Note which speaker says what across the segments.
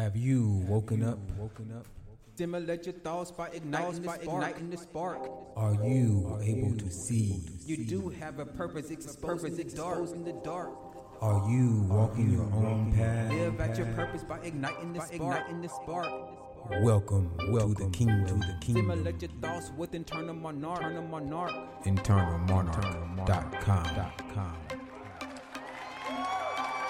Speaker 1: Have you woken up?
Speaker 2: Woken up. Stimulate your thoughts by igniting, by the, spark. igniting the spark.
Speaker 1: Are you able to see?
Speaker 2: You do have a purpose exposed exposed in the dark.
Speaker 1: Are you walking your own path?
Speaker 2: Live at your purpose by igniting the spark. Igniting the spark.
Speaker 1: Welcome, welcome to the kingdom. To the kingdom.
Speaker 2: Stimulate your thoughts with internal monarch. Internal monarch.
Speaker 1: InternalMonarch.com.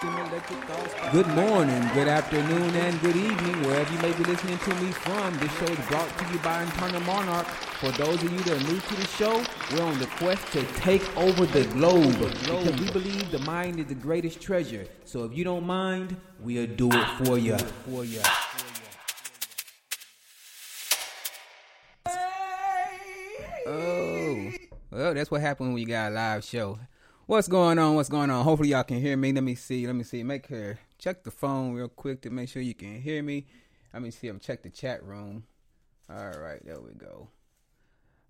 Speaker 2: Good morning, good afternoon, and good evening, wherever you may be listening to me from. This show is brought to you by Internal Monarch. For those of you that are new to the show, we're on the quest to take over the globe because we believe the mind is the greatest treasure. So if you don't mind, we'll do it for you. For you. Oh, well, that's what happened when you got a live show. What's going on? What's going on? Hopefully y'all can hear me. Let me see. Let me see. Make her check the phone real quick to make sure you can hear me. Let me see. I'm check the chat room. All right, there we go.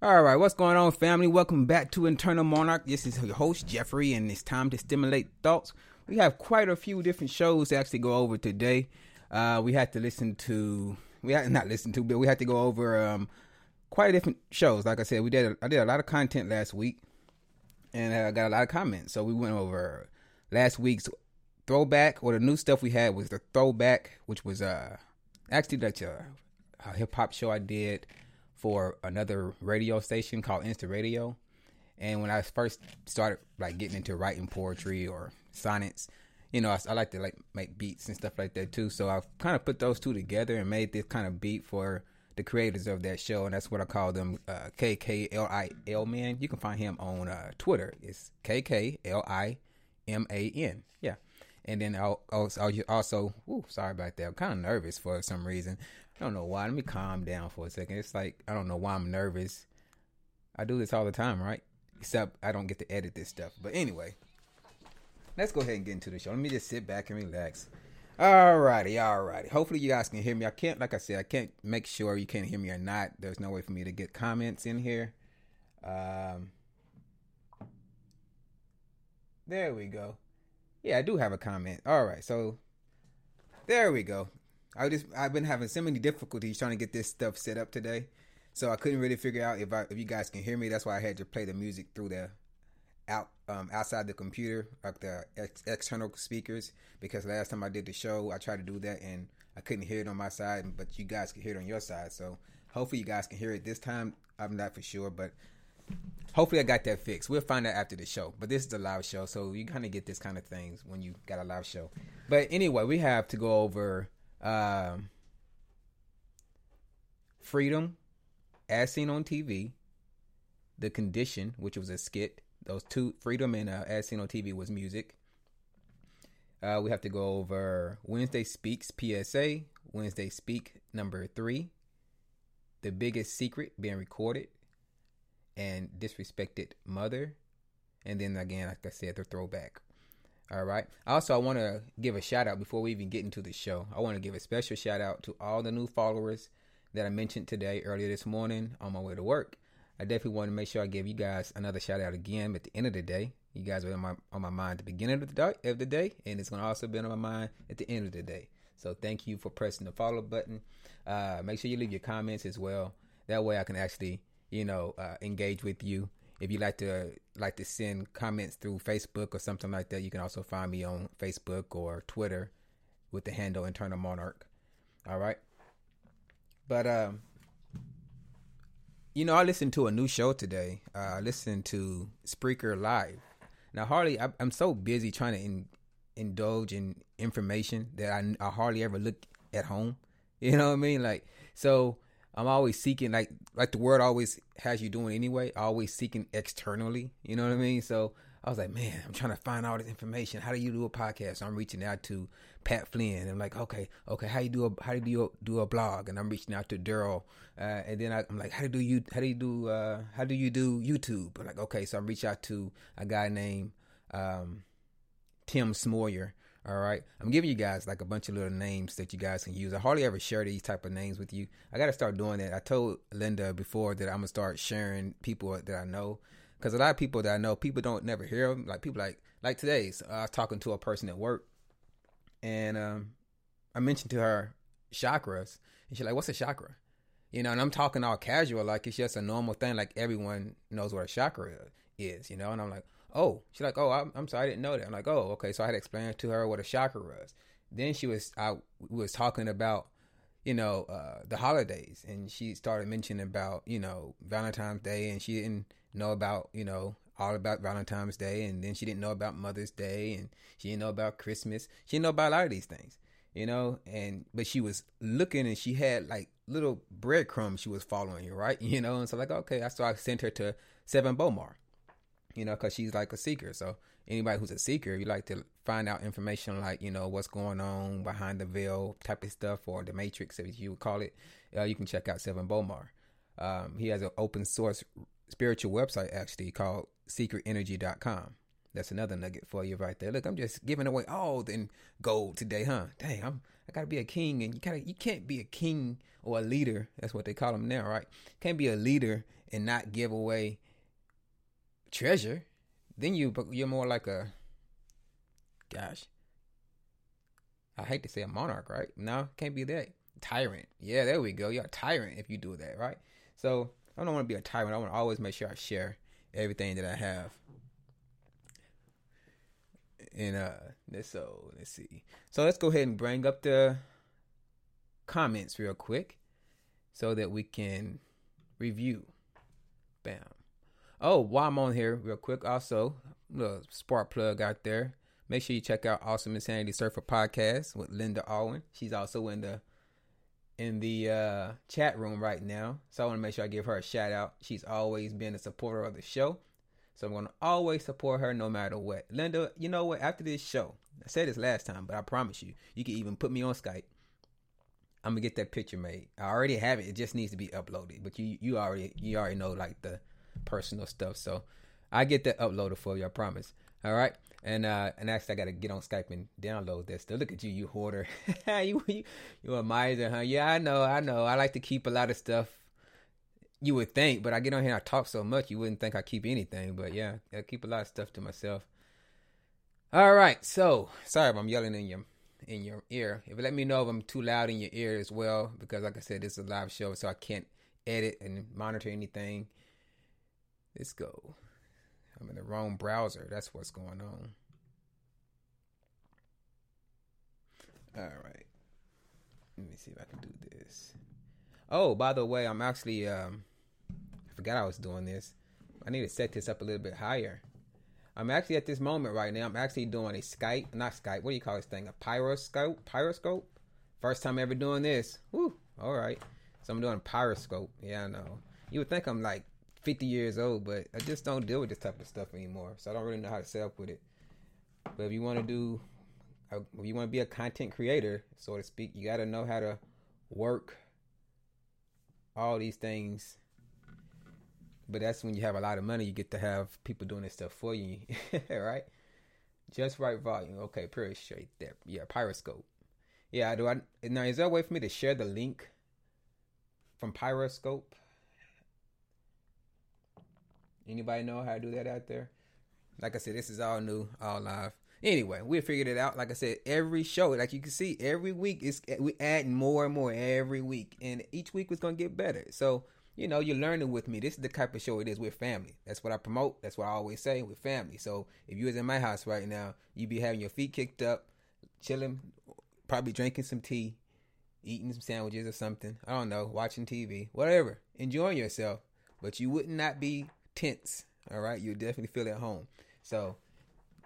Speaker 2: All right, what's going on, family? Welcome back to Internal Monarch. This is your host Jeffrey, and it's time to stimulate thoughts. We have quite a few different shows to actually go over today. Uh, we had to listen to. We had not listen to, but we had to go over um, quite a different shows. Like I said, we did. I did a lot of content last week and I got a lot of comments. So we went over last week's throwback, or the new stuff we had was the throwback, which was uh actually like a, a hip hop show I did for another radio station called Insta Radio. And when I first started like getting into writing poetry or sonnets, you know, I, I like to like make beats and stuff like that too. So I kind of put those two together and made this kind of beat for the creators of that show, and that's what I call them, uh, KKLIL man. You can find him on uh, Twitter. It's KKLIMAN. Yeah. And then I'll, I'll also, ooh, sorry about that. I'm kind of nervous for some reason. I don't know why. Let me calm down for a second. It's like, I don't know why I'm nervous. I do this all the time, right? Except I don't get to edit this stuff. But anyway, let's go ahead and get into the show. Let me just sit back and relax. Alrighty, alrighty. Hopefully you guys can hear me. I can't, like I said, I can't make sure you can't hear me or not. There's no way for me to get comments in here. Um, there we go. Yeah, I do have a comment. All right, so there we go. I just I've been having so many difficulties trying to get this stuff set up today, so I couldn't really figure out if I if you guys can hear me. That's why I had to play the music through the out um, outside the computer, like the ex- external speakers. Because last time I did the show, I tried to do that and I couldn't hear it on my side, but you guys can hear it on your side. So hopefully you guys can hear it this time. I'm not for sure, but hopefully I got that fixed. We'll find out after the show. But this is a live show, so you kind of get this kind of things when you got a live show. But anyway, we have to go over um, freedom as seen on TV, the condition, which was a skit those two, Freedom and uh, As Seen on TV, was music. Uh, we have to go over Wednesday Speaks PSA, Wednesday Speak number three, The Biggest Secret being recorded, and Disrespected Mother. And then again, like I said, the throwback. All right. Also, I want to give a shout out before we even get into the show. I want to give a special shout out to all the new followers that I mentioned today earlier this morning on my way to work. I definitely want to make sure I give you guys another shout out again at the end of the day. You guys were on my on my mind at the beginning of the day, of the day, and it's going to also be on my mind at the end of the day. So thank you for pressing the follow button. Uh, make sure you leave your comments as well. That way I can actually, you know, uh, engage with you. If you like to like to send comments through Facebook or something like that, you can also find me on Facebook or Twitter with the handle Internal Monarch. All right. But um, you know, I listened to a new show today. Uh, I listened to Spreaker Live. Now, hardly, I, am so busy trying to in, indulge in information that I, I hardly ever look at home. You know what I mean? Like, so I'm always seeking, like, like the word always has you doing anyway. Always seeking externally. You know what I mean? So I was like, man, I'm trying to find all this information. How do you do a podcast? So I'm reaching out to Pat Flynn. I'm like, okay, okay, how you do a how do you do a blog? And I'm reaching out to Daryl. Uh, and then I, am like, how do you how do you do uh, how do you do YouTube? I'm like, okay, so I reach out to a guy named um, Tim Schmoyer. All right, I'm giving you guys like a bunch of little names that you guys can use. I hardly ever share these type of names with you. I got to start doing that. I told Linda before that I'm gonna start sharing people that I know because a lot of people that I know, people don't never hear them. Like people like like today, so I was talking to a person at work, and um, I mentioned to her chakras, and she's like, "What's a chakra?" You know, and I'm talking all casual, like it's just a normal thing, like everyone knows what a chakra is, you know. And I'm like, "Oh," she's like, "Oh, I'm, I'm sorry, I didn't know that." I'm like, "Oh, okay." So I had to explain to her what a chakra was. Then she was, I was talking about, you know, uh, the holidays, and she started mentioning about, you know, Valentine's Day, and she didn't know about, you know, all about Valentine's Day, and then she didn't know about Mother's Day, and she didn't know about Christmas. She didn't know about a lot of these things, you know. And but she was looking, and she had like little breadcrumbs she was following you, right? You know, and so like okay, so I sent her to Sevan Bomar, you know, because she's like a seeker. So anybody who's a seeker, if you like to find out information like you know what's going on behind the veil type of stuff, or the matrix, as you would call it, uh, you can check out Sevan Bomar. Um, he has an open source spiritual website actually called secretenergy.com. That's another nugget for you right there. Look, I'm just giving away all the gold today, huh? Dang, I'm I gotta be a king, and you gotta you can't be a king or a leader. That's what they call them now, right? Can't be a leader and not give away treasure. Then you you're more like a gosh. I hate to say a monarch, right? No, can't be that tyrant. Yeah, there we go. You're a tyrant if you do that, right? So I don't want to be a tyrant. I want to always make sure I share everything that I have. And uh, so let's see. So let's go ahead and bring up the comments real quick, so that we can review. Bam. Oh, while I'm on here, real quick, also a little spark plug out there. Make sure you check out Awesome Insanity Surfer podcast with Linda Alwyn. She's also in the in the uh, chat room right now. So I want to make sure I give her a shout out. She's always been a supporter of the show. So I'm going to always support her no matter what. Linda, you know what? After this show, I said this last time, but I promise you, you can even put me on Skype. I'm gonna get that picture made. I already have it. It just needs to be uploaded. But you you already you already know like the personal stuff. So I get that uploaded for you. I promise. All right. And uh, and actually, I gotta get on Skype and download this. Still, look at you, you hoarder. you you you a miser, huh? Yeah, I know, I know. I like to keep a lot of stuff. You would think, but I get on here, and I talk so much, you wouldn't think I keep anything. But yeah, I keep a lot of stuff to myself. All right, so sorry if I'm yelling in your in your ear. If let me know if I'm too loud in your ear as well, because like I said, this is a live show, so I can't edit and monitor anything. Let's go. I'm in the wrong browser. That's what's going on. All right. Let me see if I can do this. Oh, by the way, I'm actually um I forgot I was doing this. I need to set this up a little bit higher. I'm actually at this moment right now. I'm actually doing a Skype, not Skype. What do you call this thing? A pyroscope? Pyroscope? First time ever doing this. Woo. All right. So I'm doing a pyroscope. Yeah, I know. You would think I'm like 50 years old, but I just don't deal with this type of stuff anymore. So I don't really know how to set up with it. But if you want to do, uh, if you want to be a content creator, so to speak, you got to know how to work all these things. But that's when you have a lot of money, you get to have people doing this stuff for you, right? Just right volume. Okay, pretty straight there. Yeah, Pyroscope. Yeah, do I now? Is there a way for me to share the link from Pyroscope? Anybody know how to do that out there? Like I said, this is all new, all live. Anyway, we figured it out. Like I said, every show, like you can see, every week is eh, we adding more and more every week, and each week was gonna get better. So you know, you're learning with me. This is the type of show it is. We're family. That's what I promote. That's what I always say. We're family. So if you was in my house right now, you'd be having your feet kicked up, chilling, probably drinking some tea, eating some sandwiches or something. I don't know, watching TV, whatever, enjoying yourself. But you would not be tense. All right, you'll definitely feel at home. So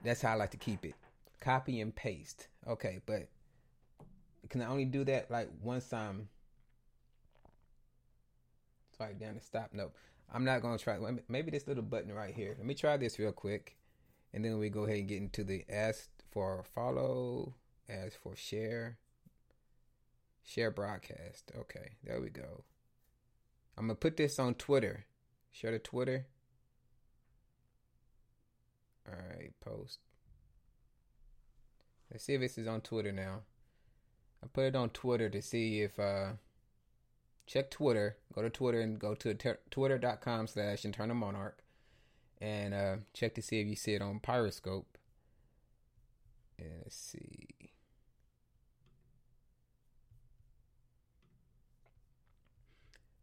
Speaker 2: that's how I like to keep it. Copy and paste. Okay, but can I only do that like once I'm sorry down to stop? No, I'm not gonna try. Maybe this little button right here. Let me try this real quick, and then we go ahead and get into the ask for follow, ask for share, share broadcast. Okay, there we go. I'm gonna put this on Twitter. Share to Twitter. All right, post. Let's see if this is on Twitter now. I put it on Twitter to see if uh check Twitter. Go to Twitter and go to ter- twitter.com slash internal monarch and uh check to see if you see it on Pyroscope. And let's see.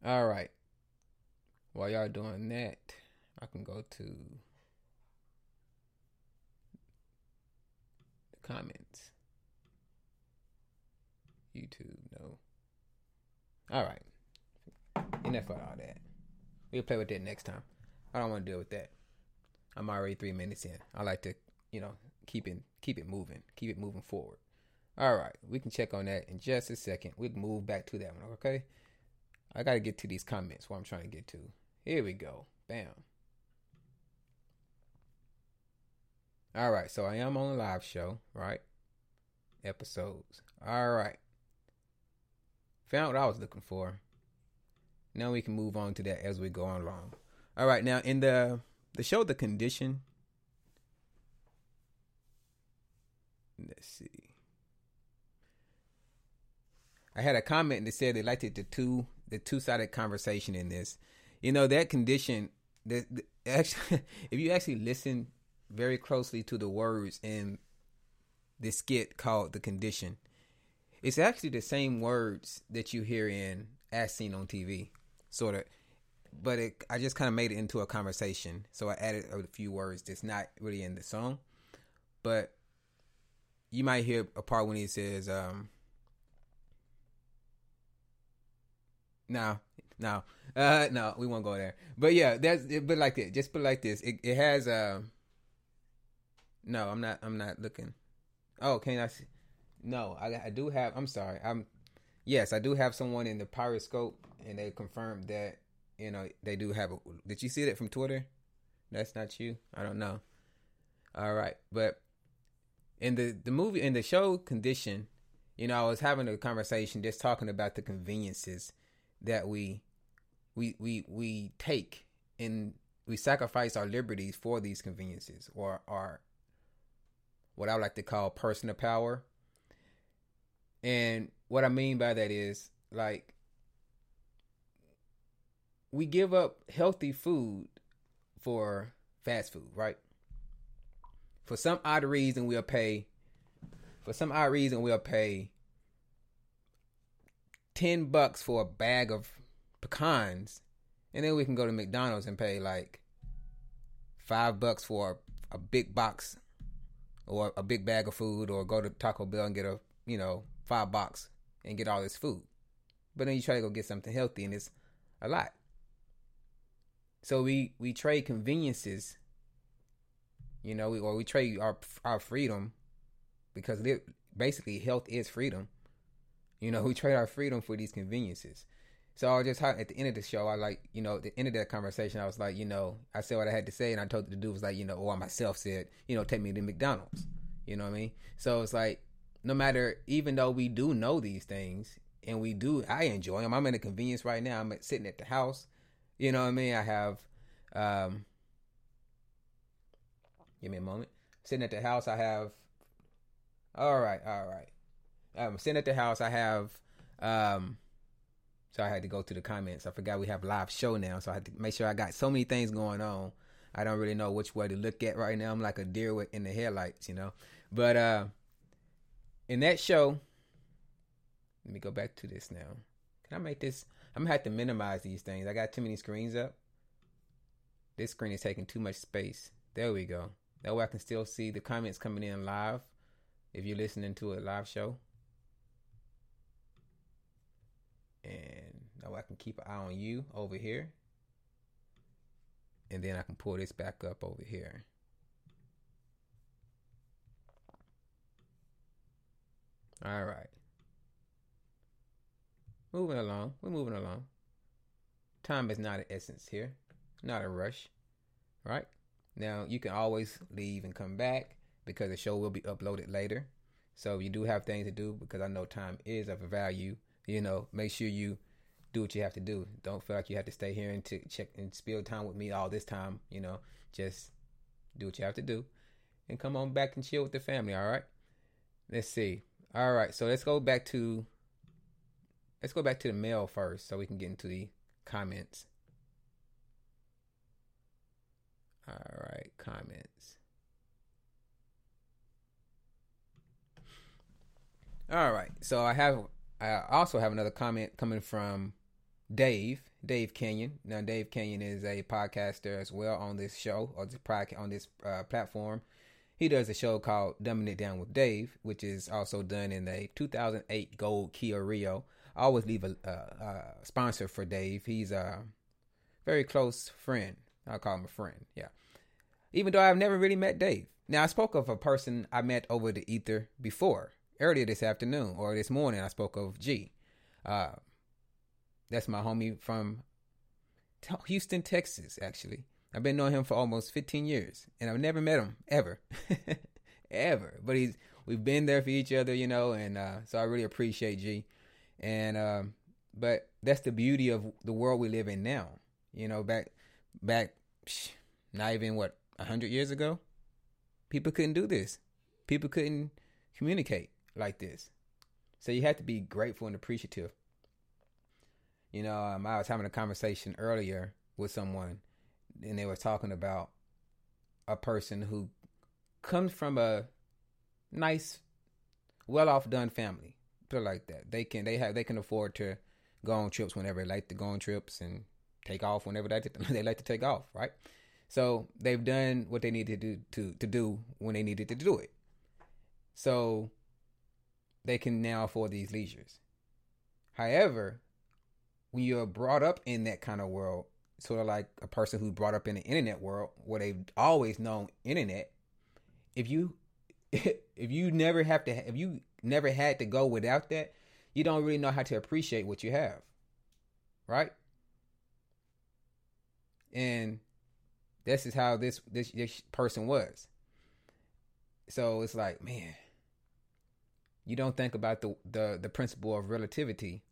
Speaker 2: All right. While y'all doing that, I can go to comments. YouTube, no. All right. Enough of all that. We'll play with that next time. I don't want to deal with that. I'm already three minutes in. I like to, you know, keep it keep it moving, keep it moving forward. All right, we can check on that in just a second. We can move back to that one, okay? I got to get to these comments. What I'm trying to get to. Here we go. Bam. All right, so I am on a live show, right? Episodes. All right. Found what I was looking for. Now we can move on to that as we go along. All right, now in the the show The Condition. Let's see. I had a comment that said they liked it the two the two sided conversation in this. You know that condition. The actually, if you actually listen very closely to the words in this skit called "The Condition," it's actually the same words that you hear in "As Seen on TV," sort of. But it, I just kind of made it into a conversation, so I added a few words that's not really in the song. But you might hear a part when he says, um, No, no, uh, no, we won't go there. But yeah, that's but like this. Just put it like this. It, it has uh, no, I'm not. I'm not looking. Oh, can I see? No, I, I do have. I'm sorry. I'm. Yes, I do have someone in the Periscope, and they confirmed that you know they do have a. Did you see that from Twitter? That's not you. I don't know. All right, but in the the movie in the show condition, you know, I was having a conversation just talking about the conveniences that we we we we take and we sacrifice our liberties for these conveniences or our what I like to call personal power. And what I mean by that is like we give up healthy food for fast food, right? For some odd reason we'll pay for some odd reason we'll pay 10 bucks for a bag of pecans and then we can go to McDonald's and pay like 5 bucks for a, a big box or a big bag of food or go to Taco Bell and get a, you know, 5 box and get all this food. But then you try to go get something healthy and it's a lot. So we we trade conveniences, you know, we, or we trade our our freedom because basically health is freedom you know, we trade our freedom for these conveniences. So I was just at the end of the show, I like, you know, the end of that conversation, I was like, you know, I said what I had to say, and I told the dude was like, you know, or myself said, you know, take me to McDonald's. You know what I mean? So it's like, no matter, even though we do know these things, and we do, I enjoy them. I'm in a convenience right now. I'm sitting at the house. You know what I mean? I have, um, give me a moment. Sitting at the house, I have. All right, all right I'm sitting at the house. I have, um, so I had to go through the comments. I forgot we have live show now, so I had to make sure I got so many things going on. I don't really know which way to look at right now. I'm like a deer in the headlights, you know. But uh, in that show, let me go back to this now. Can I make this? I'm gonna have to minimize these things. I got too many screens up. This screen is taking too much space. There we go. That way I can still see the comments coming in live if you're listening to a live show. And now I can keep an eye on you over here. And then I can pull this back up over here. All right. Moving along. We're moving along. Time is not an essence here, not a rush. Right? Now, you can always leave and come back because the show will be uploaded later. So you do have things to do because I know time is of value you know, make sure you do what you have to do. Don't feel like you have to stay here and check and spend time with me all this time. You know, just do what you have to do, and come on back and chill with the family. All right. Let's see. All right, so let's go back to let's go back to the mail first, so we can get into the comments. All right, comments. All right, so I have I also have another comment coming from Dave. Dave Kenyon. Now, Dave Kenyon is a podcaster as well on this show or this podcast on this uh, platform. He does a show called Dumbing It Down with Dave, which is also done in a 2008 Gold Kia Rio. I always leave a, a, a sponsor for Dave. He's a very close friend. I'll call him a friend. Yeah. Even though I've never really met Dave. Now, I spoke of a person I met over the ether before, earlier this afternoon or this morning. I spoke of G. Uh, that's my homie from Houston, Texas, actually. I've been knowing him for almost 15 years, and I've never met him ever, ever. But he's we've been there for each other, you know, and uh, so I really appreciate G. And um, but that's the beauty of the world we live in now. You know, back back, not even what hundred years ago, people couldn't do this. People couldn't communicate like this. So you have to be grateful and appreciative. You know, um, I was having a conversation earlier with someone, and they were talking about a person who comes from a nice, well-off done family. Put it like that. They can they have they can afford to go on trips whenever they like to go on trips and take off whenever they they like to take off, right? So they've done what they needed to do to, to do when they needed to do it. So they can now afford these leisures. However, when you're brought up in that kind of world, sort of like a person who's brought up in the internet world where they've always known internet, if you if you never have to if you never had to go without that, you don't really know how to appreciate what you have. Right? And this is how this this, this person was. So it's like, man, you don't think about the, the the principle of relativity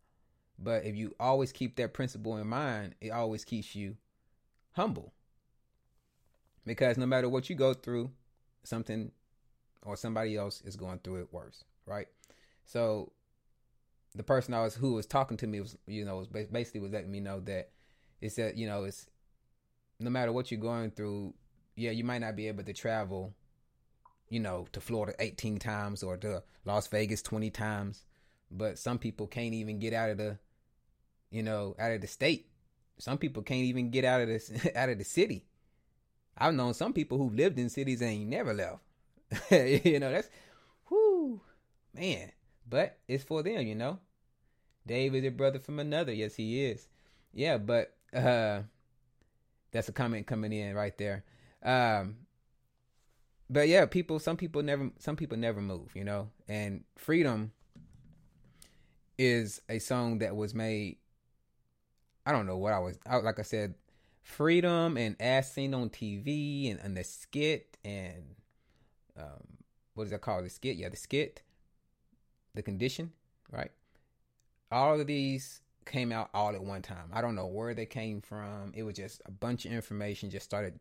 Speaker 2: but if you always keep that principle in mind, it always keeps you humble. Because no matter what you go through, something or somebody else is going through it worse, right? So the person I was who was talking to me was, you know, was basically was letting me know that it's that you know it's no matter what you're going through, yeah, you might not be able to travel, you know, to Florida 18 times or to Las Vegas 20 times, but some people can't even get out of the you know, out of the state. Some people can't even get out of this out of the city. I've known some people who lived in cities and ain't never left. you know, that's whoo man. But it's for them, you know. Dave is a brother from another. Yes, he is. Yeah, but uh that's a comment coming in right there. Um but yeah, people some people never some people never move, you know. And Freedom is a song that was made I don't know what I was. I, like I said, freedom and as seen on TV and, and the skit and um, what is that called? The skit, yeah, the skit, the condition, right? All of these came out all at one time. I don't know where they came from. It was just a bunch of information just started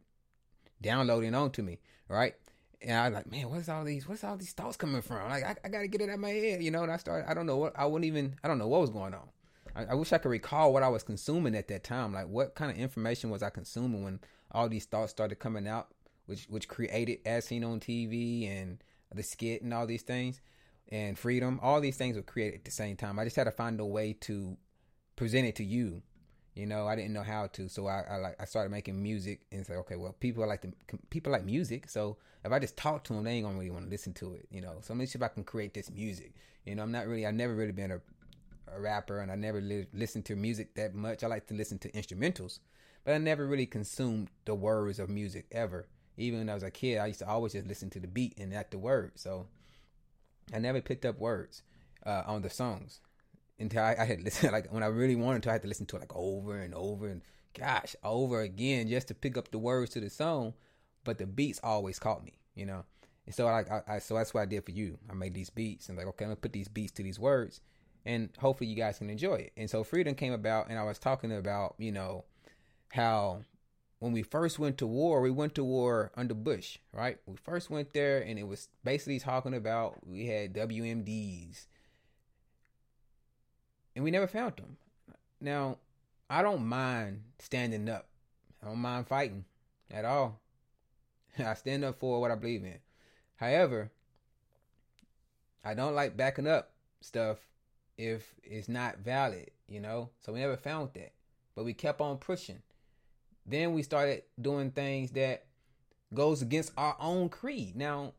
Speaker 2: downloading onto me, right? And I was like, man, what's all these? What's all these thoughts coming from? Like, I, I got to get it out of my head, you know. And I started. I don't know what. I wouldn't even. I don't know what was going on. I, I, wish I could recall what I was consuming at that time. Like what kind of information was I consuming when all these thoughts started coming out, which which created as seen on TV and the skit and all these things and freedom. All these things were created at the same time. I just had to find a way to present it to you. You know, I didn't know how to, so I, I like I started making music and say, okay, well, people like the people like music, so if I just talk to them, they ain't gonna really want to listen to it. You know, so let me see if I can create this music. You know, I'm not really, I've never really been a a rapper and I never li- listened to music that much. I like to listen to instrumentals, but I never really consumed the words of music ever. Even when I was a kid, I used to always just listen to the beat and not the words. So I never picked up words uh, on the songs until I, I had listened. Like when I really wanted to, I had to listen to it like over and over and gosh, over again just to pick up the words to the song. But the beats always caught me, you know. And so I, I, I so that's what I did for you. I made these beats and like okay, I'm gonna put these beats to these words and hopefully you guys can enjoy it. And so freedom came about, and I was talking about you know how when we first went to war, we went to war under Bush, right? We first went there, and it was basically talking about we had WMDs, and we never found them. Now, I don't mind standing up. I don't mind fighting at all. I stand up for what I believe in. However, I don't like backing up stuff if it's not valid, you know. So we never found that, but we kept on pushing. Then we started doing things that goes against our own creed. Now,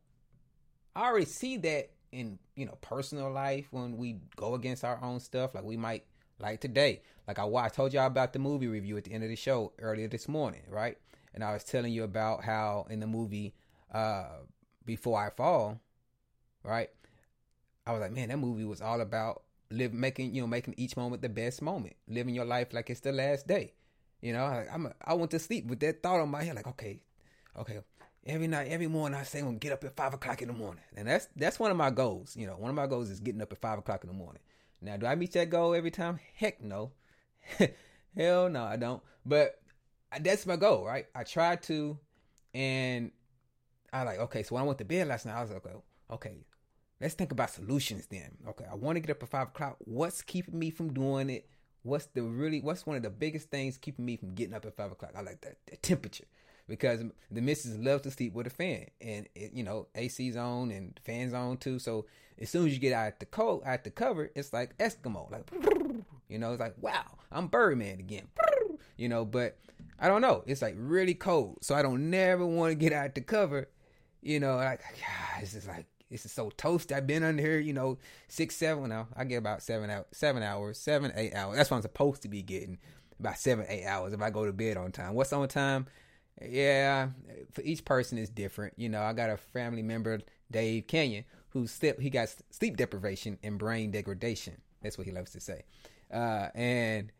Speaker 2: I already see that in you know personal life when we go against our own stuff. Like we might like today. Like I, I told y'all about the movie review at the end of the show earlier this morning, right? And I was telling you about how in the movie uh Before I Fall, right? I was like, man, that movie was all about live making you know making each moment the best moment, living your life like it's the last day. You know, I, I'm a, I went to sleep with that thought on my head, like, okay, okay. Every night, every morning, I say I'm gonna get up at five o'clock in the morning, and that's that's one of my goals. You know, one of my goals is getting up at five o'clock in the morning. Now, do I meet that goal every time? Heck no, hell no, I don't. But that's my goal, right? I try to, and I like okay. So when I went to bed last night, I was like, okay, okay, let's think about solutions then. Okay, I want to get up at five o'clock. What's keeping me from doing it? What's the really what's one of the biggest things keeping me from getting up at five o'clock? I like that the temperature because the missus loves to sleep with a fan and it, you know AC's on and fans on too. So as soon as you get out the coat out the cover, it's like Eskimo, like you know, it's like wow, I'm Birdman again, you know. But I don't know, it's like really cold, so I don't never want to get out the cover, you know. Like it's just like this is so toast. I've been under here, you know, six, seven. Now I get about seven out, seven hours, seven, eight hours. That's what I'm supposed to be getting. About seven, eight hours if I go to bed on time. What's on time? Yeah, for each person is different. You know, I got a family member, Dave Kenyon, who slept. He got sleep deprivation and brain degradation. That's what he loves to say. Uh, and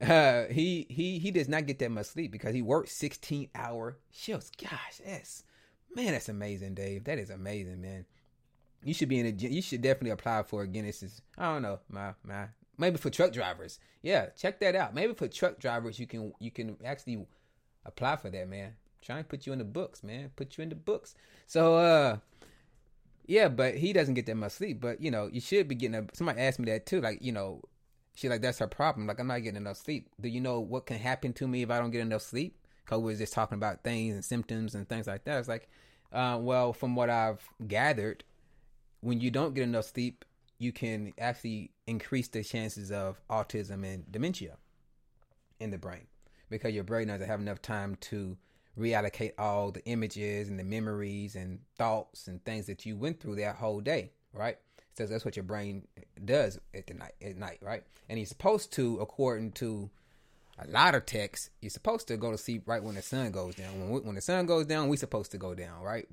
Speaker 2: uh, he he he does not get that much sleep because he works 16 hour shifts. Gosh, that's Man, that's amazing, Dave. That is amazing, man. You should be in a. You should definitely apply for a Guinness's. I don't know, my my. Maybe for truck drivers. Yeah, check that out. Maybe for truck drivers, you can you can actually apply for that, man. Try and put you in the books, man. Put you in the books. So, uh, yeah, but he doesn't get that much sleep. But you know, you should be getting. A, somebody asked me that too. Like, you know, she like that's her problem. Like, I'm not getting enough sleep. Do you know what can happen to me if I don't get enough sleep? Cole was just talking about things and symptoms and things like that. It's like, uh, well, from what I've gathered, when you don't get enough sleep, you can actually increase the chances of autism and dementia in the brain because your brain doesn't have enough time to reallocate all the images and the memories and thoughts and things that you went through that whole day, right? So that's what your brain does at the night at night, right? And you're supposed to, according to a lot of texts, you're supposed to go to sleep right when the sun goes down. When we, when the sun goes down, we're supposed to go down, right?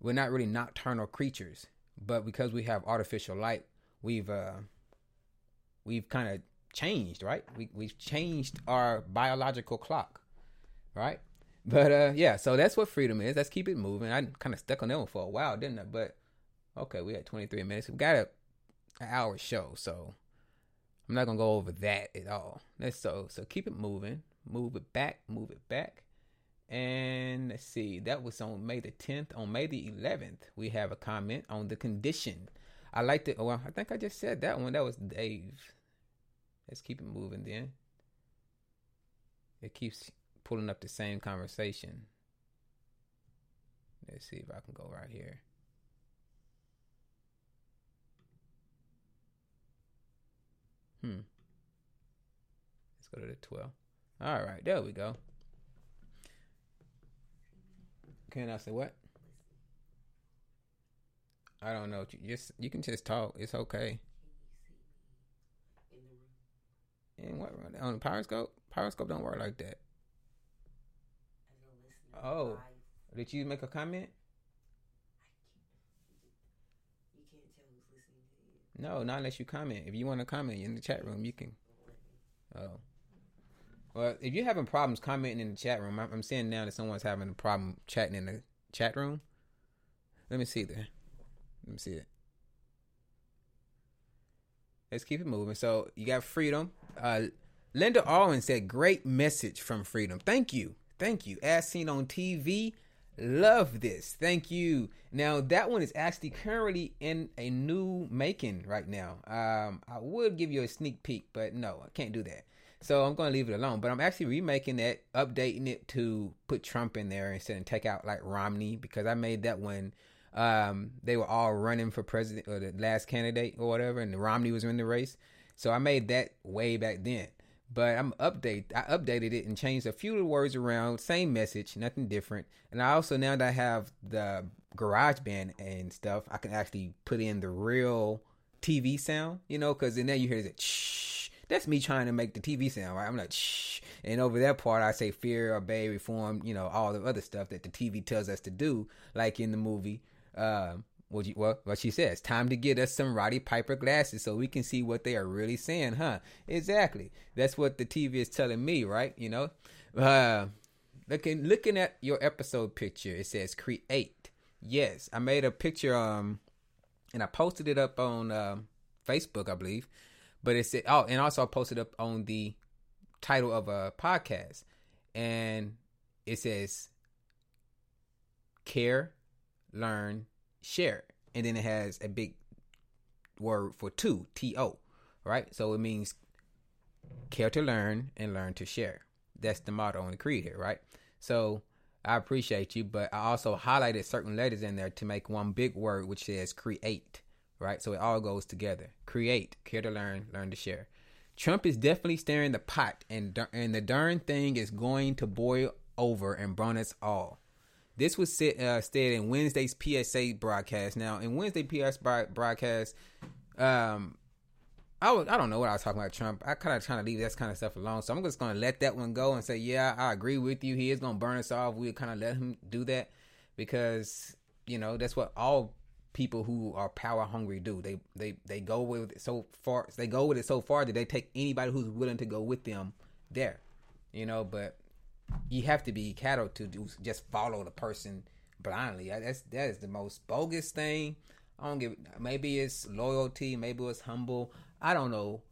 Speaker 2: We're not really nocturnal creatures, but because we have artificial light, we've uh, we've kind of changed, right? We we've changed our biological clock, right? But uh, yeah, so that's what freedom is. Let's keep it moving. I kind of stuck on that one for a while, didn't I? But okay, we had 23 minutes. We got a an hour show, so I'm not gonna go over that at all. Let's so so keep it moving, move it back, move it back. And let's see, that was on May the 10th. On May the 11th, we have a comment on the condition. I liked it. Well, I think I just said that one. That was Dave. Let's keep it moving then. It keeps pulling up the same conversation. Let's see if I can go right here. Hmm. Let's go to the 12. All right, there we go. Can I say what? I don't know. You just you can just talk. It's okay. In what on the Periscope? Periscope don't work like that. Oh, did you make a comment? No, not unless you comment. If you want to comment in the chat room, you can. Oh. Well, if you're having problems commenting in the chat room, I'm, I'm seeing now that someone's having a problem chatting in the chat room. Let me see there. Let me see it. Let's keep it moving. So you got freedom. Uh, Linda Alwyn said, "Great message from freedom. Thank you, thank you." As seen on TV, Love this. Thank you. Now that one is actually currently in a new making right now. Um, I would give you a sneak peek, but no, I can't do that. So I'm going to leave it alone. But I'm actually remaking that, updating it to put Trump in there instead and take out like Romney because I made that one. um, they were all running for president or the last candidate or whatever, and Romney was in the race. So I made that way back then. But I'm update. I updated it and changed a few of the words around. Same message, nothing different. And I also now that I have the GarageBand and stuff, I can actually put in the real TV sound. You know, because there you hear that shh. That's me trying to make the TV sound, right? I'm like shh, and over that part I say fear, obey, reform. You know, all the other stuff that the TV tells us to do, like in the movie. Um, what you what she says. Time to get us some Roddy Piper glasses so we can see what they are really saying, huh? Exactly. That's what the TV is telling me, right? You know, uh, looking looking at your episode picture, it says create. Yes, I made a picture, um, and I posted it up on um, Facebook, I believe. But it said, oh, and also I posted up on the title of a podcast, and it says care, learn, share. And then it has a big word for two, T O, right? So it means care to learn and learn to share. That's the motto on the creed here, right? So I appreciate you, but I also highlighted certain letters in there to make one big word which says create, right? So it all goes together. Create, care to learn, learn to share. Trump is definitely stirring the pot, and and the darn thing is going to boil over and burn us all. This was said, uh, stated in Wednesday's PSA broadcast. Now, in Wednesday PSA broadcast, um, I was, I don't know what I was talking about Trump. I kind of trying to leave that kind of stuff alone. So I'm just going to let that one go and say, yeah, I agree with you. He is going to burn us off. We'll kind of let him do that because you know that's what all people who are power hungry do. They they they go with it so far. They go with it so far that they take anybody who's willing to go with them there. You know, but you have to be cattle to do just follow the person blindly. That's that is the most bogus thing. I don't give. Maybe it's loyalty. Maybe it's humble. I don't know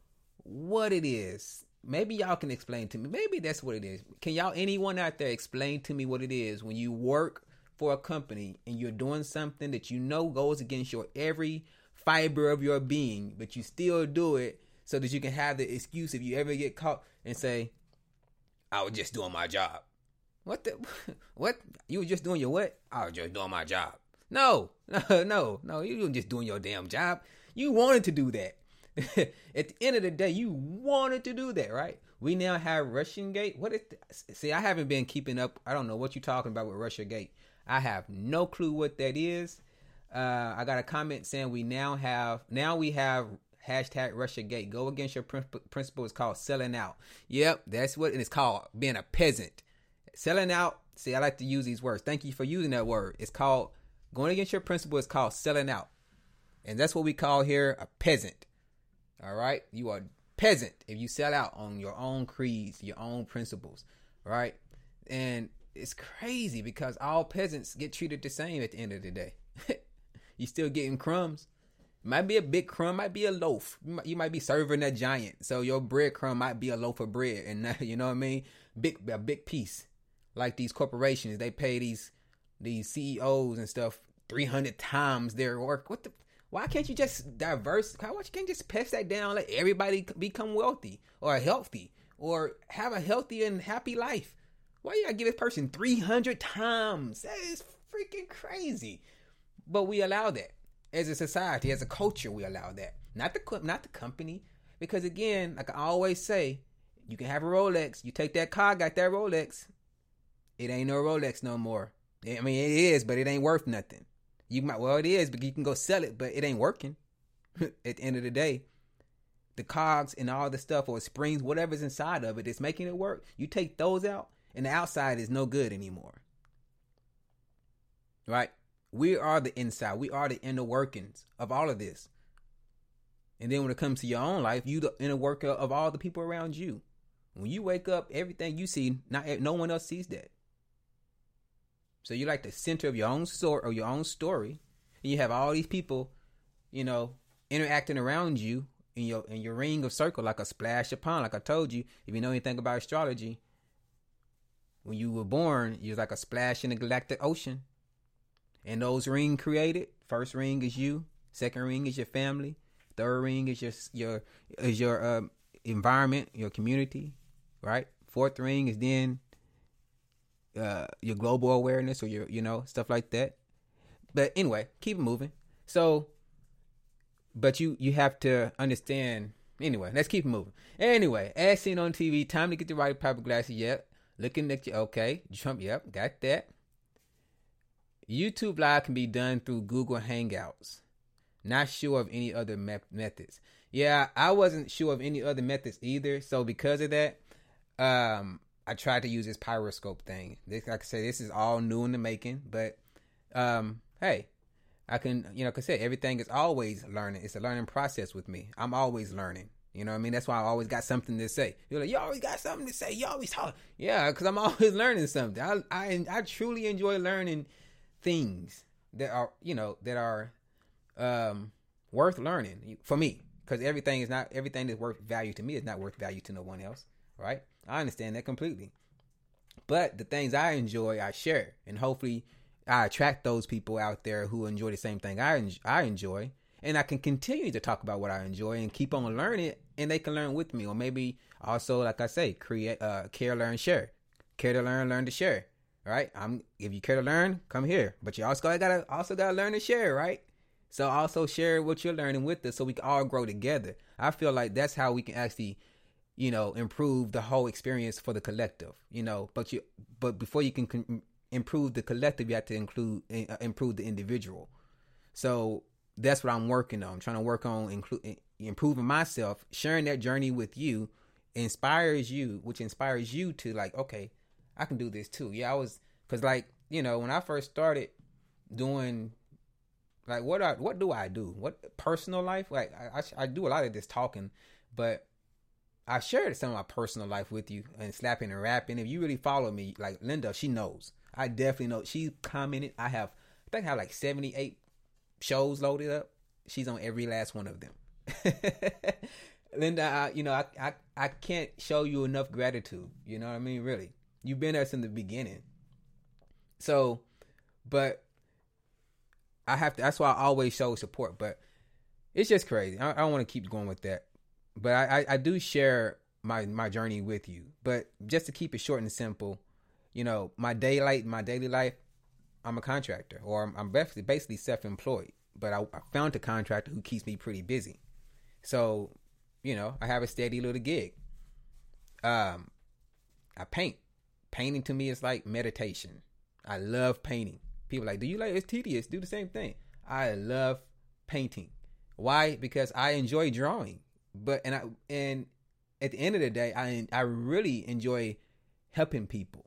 Speaker 2: what it is. Maybe y'all can explain to me. Maybe that's what it is. Can y'all anyone out there explain to me what it is when you work for a company and you're doing something that you know goes against your every fiber of your being, but you still do it so that you can have the excuse if you ever get caught and say, I was just doing my job. What the what? You were just doing your what? I was just doing my job. No, no, no, no. You were just doing your damn job. You wanted to do that. At the end of the day, you wanted to do that, right? We now have Russian Gate. What is? The, see, I haven't been keeping up. I don't know what you're talking about with Russia Gate. I have no clue what that is. Uh, I got a comment saying we now have now we have hashtag Russia Gate. Go against your principle is called selling out. Yep, that's what and it's called being a peasant. Selling out. See, I like to use these words. Thank you for using that word. It's called going against your principle is called selling out. And that's what we call here a peasant. All right? You are peasant if you sell out on your own creeds, your own principles, right? And it's crazy because all peasants get treated the same at the end of the day. you still getting crumbs. Might be a big crumb, might be a loaf. You might, be serving a giant, so your bread crumb might be a loaf of bread, and you know what I mean. Big a big piece. Like these corporations, they pay these these CEOs and stuff three hundred times their work. What the? Why can't you just diverse? Why can't you just pass that down? Let everybody become wealthy or healthy or have a healthy and happy life. Why you gotta give this person three hundred times? That is freaking crazy. But we allow that as a society, as a culture, we allow that. Not the not the company, because again, like I always say, you can have a Rolex. You take that car, got that Rolex. It ain't no Rolex no more. I mean, it is, but it ain't worth nothing. You might, well, it is, but you can go sell it, but it ain't working. At the end of the day, the cogs and all the stuff or springs, whatever's inside of it, it, is making it work. You take those out, and the outside is no good anymore. Right? We are the inside. We are the inner workings of all of this. And then when it comes to your own life, you the inner worker of all the people around you. When you wake up, everything you see, not no one else sees that. So you're like the center of your own story or your own story, and you have all these people, you know, interacting around you in your in your ring of circle like a splash upon. Like I told you, if you know anything about astrology, when you were born, you're like a splash in the galactic ocean. And those ring created, first ring is you, second ring is your family, third ring is your your is your um, environment, your community, right? Fourth ring is then uh, your global awareness or your you know stuff like that. But anyway, keep moving. So, but you you have to understand Anyway, let's keep moving. Anyway, as seen on TV, time to get the right proper glasses. Yep. Looking at you. Okay. Trump. Yep. Got that. YouTube Live can be done through Google Hangouts. Not sure of any other me- methods. Yeah, I wasn't sure of any other methods either. So because of that, um, I tried to use this Periscope thing. This, like I say, this is all new in the making. But um, hey, I can, you know, cause I said everything is always learning. It's a learning process with me. I'm always learning. You know what I mean? That's why I always got something to say. You're like, you always got something to say. You always talk. Yeah, because I'm always learning something. I, I I truly enjoy learning things that are, you know, that are um worth learning for me. Because everything is not everything that's worth value to me is not worth value to no one else. Right? I understand that completely. But the things I enjoy, I share, and hopefully, I attract those people out there who enjoy the same thing I I enjoy, and I can continue to talk about what I enjoy and keep on learning, and they can learn with me, or maybe also, like I say, create, uh, care, learn, share, care to learn, learn to share. Right? I'm if you care to learn, come here, but you also gotta also gotta learn to share, right? So also share what you're learning with us, so we can all grow together. I feel like that's how we can actually you know improve the whole experience for the collective you know but you but before you can improve the collective you have to include uh, improve the individual so that's what i'm working on I'm trying to work on inclu- improving myself sharing that journey with you inspires you which inspires you to like okay i can do this too yeah i was because like you know when i first started doing like what I, what do i do what personal life like I, I, I do a lot of this talking but I shared some of my personal life with you and slapping and rapping. If you really follow me, like Linda, she knows. I definitely know. She commented. I have, I think I have like 78 shows loaded up. She's on every last one of them. Linda, I, you know, I, I, I can't show you enough gratitude. You know what I mean? Really. You've been there since the beginning. So, but I have to, that's why I always show support. But it's just crazy. I, I don't want to keep going with that but I, I, I do share my my journey with you. But just to keep it short and simple, you know, my daylight, my daily life, I'm a contractor, or I'm, I'm basically basically self-employed. But I, I found a contractor who keeps me pretty busy, so you know I have a steady little gig. Um, I paint. Painting to me is like meditation. I love painting. People like, do you like? It's tedious. Do the same thing. I love painting. Why? Because I enjoy drawing but and I and at the end of the day, I I really enjoy helping people.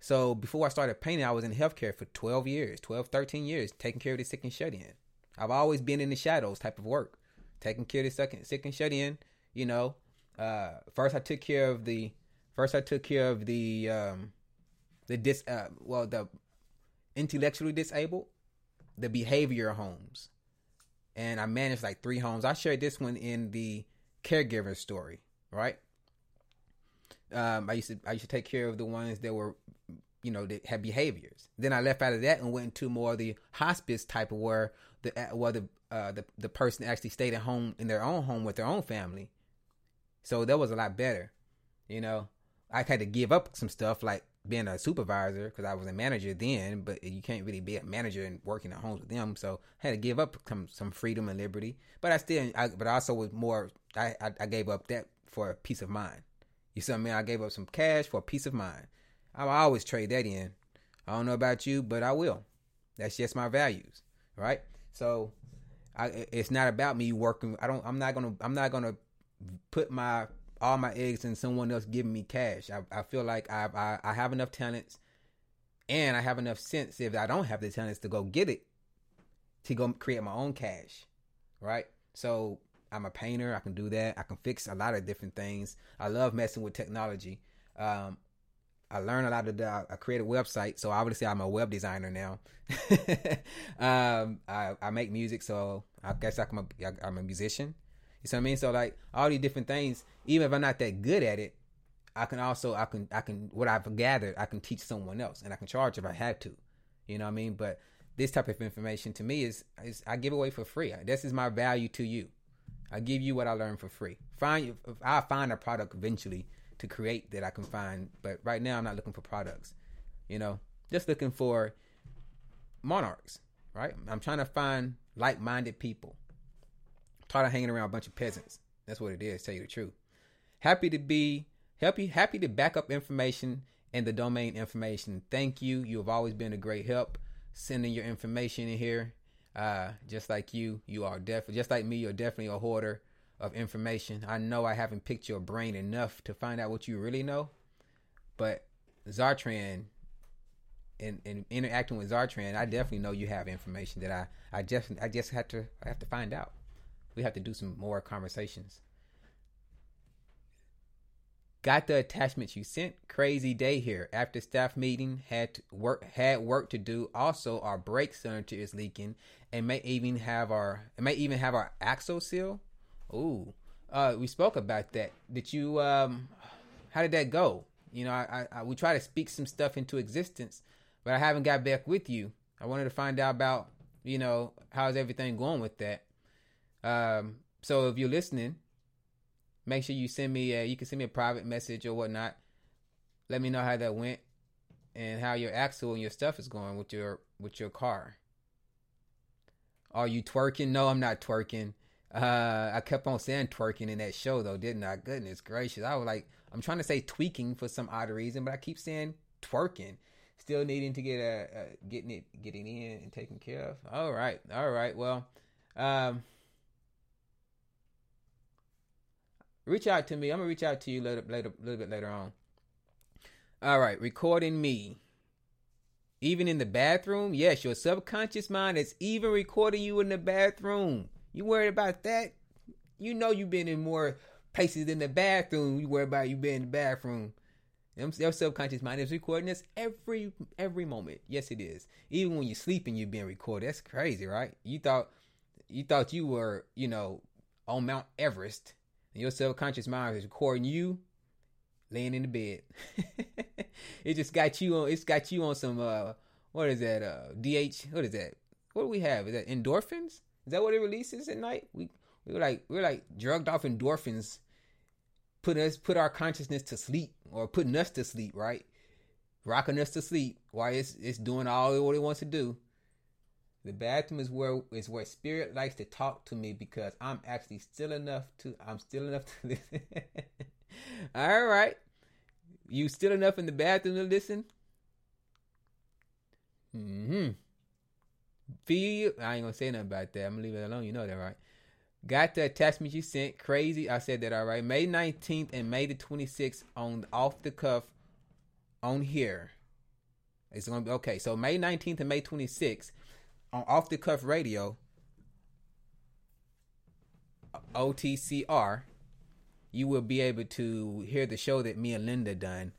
Speaker 2: So before I started painting, I was in healthcare for 12 years, 12, 13 years, taking care of the sick and shut in. I've always been in the shadows type of work, taking care of the sick and, shut in. You know, uh, first I took care of the, first I took care of the, um, the dis, uh, well, the intellectually disabled, the behavior homes, and I managed like three homes. I shared this one in the caregiver story, right? Um, I used to I used to take care of the ones that were, you know, that had behaviors. Then I left out of that and went into more of the hospice type of where the where the uh, the the person actually stayed at home in their own home with their own family. So that was a lot better, you know. I had to give up some stuff like being a supervisor because I was a manager then, but you can't really be a manager and working at homes with them. So I had to give up some some freedom and liberty. But I still, I, but I also was more. I, I, I gave up that for a peace of mind. You see what I mean? I gave up some cash for peace of mind. I'll always trade that in. I don't know about you, but I will. That's just my values, right? So, I, it's not about me working. I don't. I'm not gonna. I'm not gonna put my all my eggs in someone else giving me cash. I, I feel like I, I I have enough talents, and I have enough sense if I don't have the talents to go get it, to go create my own cash, right? So I'm a painter. I can do that. I can fix a lot of different things. I love messing with technology. Um, I learn a lot of that. I create a website, so obviously I'm a web designer now. um, I, I make music, so I guess I'm a, I'm a musician. You see what I mean? So like all these different things, even if I'm not that good at it, I can also I can I can what I've gathered I can teach someone else and I can charge if I had to. You know what I mean? But this type of information to me is, is I give away for free. This is my value to you. I give you what I learned for free. Find if I find a product eventually to create that I can find, but right now I'm not looking for products. You know, just looking for monarchs. Right? I'm trying to find like-minded people tired of hanging around a bunch of peasants. That's what it is. Tell you the truth. Happy to be happy happy to back up information and the domain information. Thank you. You have always been a great help sending your information in here. Uh, just like you, you are definitely just like me. You're definitely a hoarder of information. I know I haven't picked your brain enough to find out what you really know, but Zartran and, and interacting with Zartran, I definitely know you have information that I I just I just have to I have to find out. We have to do some more conversations. Got the attachments you sent. Crazy day here. After staff meeting, had work had work to do. Also, our brake cylinder is leaking, and may even have our it may even have our axle seal. Ooh, uh, we spoke about that. Did you um, how did that go? You know, I, I, I we try to speak some stuff into existence, but I haven't got back with you. I wanted to find out about you know how's everything going with that. Um, so if you're listening, make sure you send me a, you can send me a private message or whatnot. Let me know how that went and how your axle and your stuff is going with your with your car. Are you twerking? No, I'm not twerking. Uh, I kept on saying twerking in that show though, didn't I? Goodness gracious. I was like, I'm trying to say tweaking for some odd reason, but I keep saying twerking. Still needing to get a, a getting it getting in and taken care of. All right, all right. Well, um, reach out to me. I'm gonna reach out to you later, later, a little bit later on. All right, recording me. Even in the bathroom, yes, your subconscious mind is even recording you in the bathroom. You worried about that? You know you've been in more places than the bathroom. You worry about you being in the bathroom. Your subconscious mind is recording this every every moment. Yes, it is. Even when you're sleeping, you're being recorded. That's crazy, right? You thought you thought you were, you know, on Mount Everest and your subconscious mind is recording you laying in the bed. it just got you on. It's got you on some. uh What is that? Uh DH. What is that? What do we have? Is that endorphins? Is that what it releases at night? We we were like we are like drugged off endorphins, put us put our consciousness to sleep or putting us to sleep, right? Rocking us to sleep while it's it's doing all what it wants to do. The bathroom is where is where spirit likes to talk to me because I'm actually still enough to I'm still enough to listen. All right. You still enough in the bathroom to listen? Mm-hmm. Feel you. I ain't gonna say nothing about that. I'm gonna leave it alone. You know that, right? Got the attachment you sent. Crazy. I said that all right. May 19th and May the 26th on off the cuff on here. It's gonna be okay. So May 19th and May 26th on Off the Cuff Radio, OTCR, you will be able to hear the show that me and Linda done.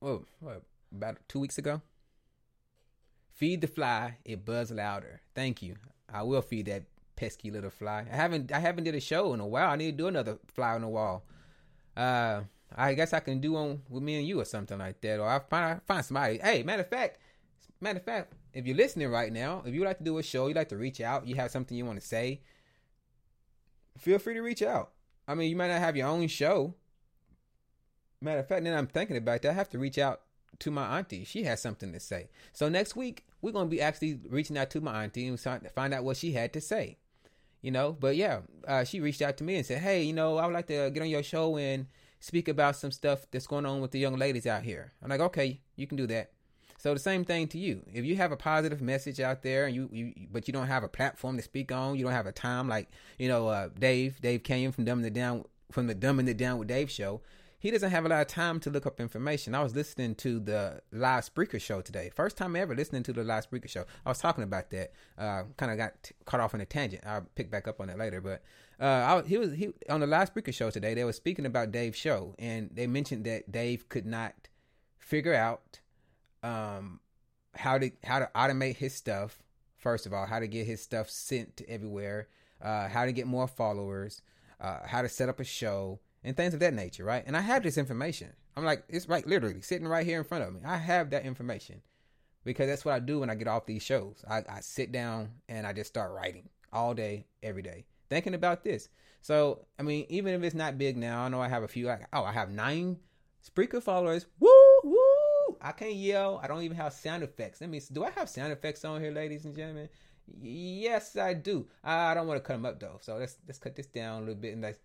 Speaker 2: Well, what, about two weeks ago? Feed the fly, it buzz louder. Thank you. I will feed that pesky little fly. I haven't I haven't did a show in a while. I need to do another fly on the wall. Uh I guess I can do one with me and you or something like that. Or I find I find somebody. Hey, matter of fact, matter of fact, if you're listening right now, if you like to do a show, you like to reach out, you have something you want to say, feel free to reach out. I mean, you might not have your own show. Matter of fact, then I'm thinking about that. I have to reach out to my auntie. She has something to say. So next week, we're going to be actually reaching out to my auntie and find out what she had to say. You know, but yeah, uh, she reached out to me and said, hey, you know, I would like to get on your show and speak about some stuff that's going on with the young ladies out here. I'm like, okay, you can do that. So the same thing to you. If you have a positive message out there, and you, you but you don't have a platform to speak on, you don't have a time like you know uh, Dave Dave Kenyon from Dumbing Down from the Dumbing It Down with Dave show. He doesn't have a lot of time to look up information. I was listening to the live Spreaker show today. First time ever listening to the live Spreaker show. I was talking about that. Uh, kind of got t- caught off in a tangent. I'll pick back up on that later. But uh, I, he was he on the live Spreaker show today. They were speaking about Dave's show, and they mentioned that Dave could not figure out um, how to how to automate his stuff. First of all, how to get his stuff sent to everywhere, uh, how to get more followers, uh, how to set up a show, and things of that nature, right? And I have this information. I'm like, it's right, literally sitting right here in front of me. I have that information because that's what I do when I get off these shows. I, I sit down and I just start writing all day, every day, thinking about this. So, I mean, even if it's not big now, I know I have a few. Like, oh, I have nine Spreaker followers. Woo! I can't yell. I don't even have sound effects. Let me. Do I have sound effects on here, ladies and gentlemen? Yes, I do. I don't want to cut them up though, so let's let's cut this down a little bit and like.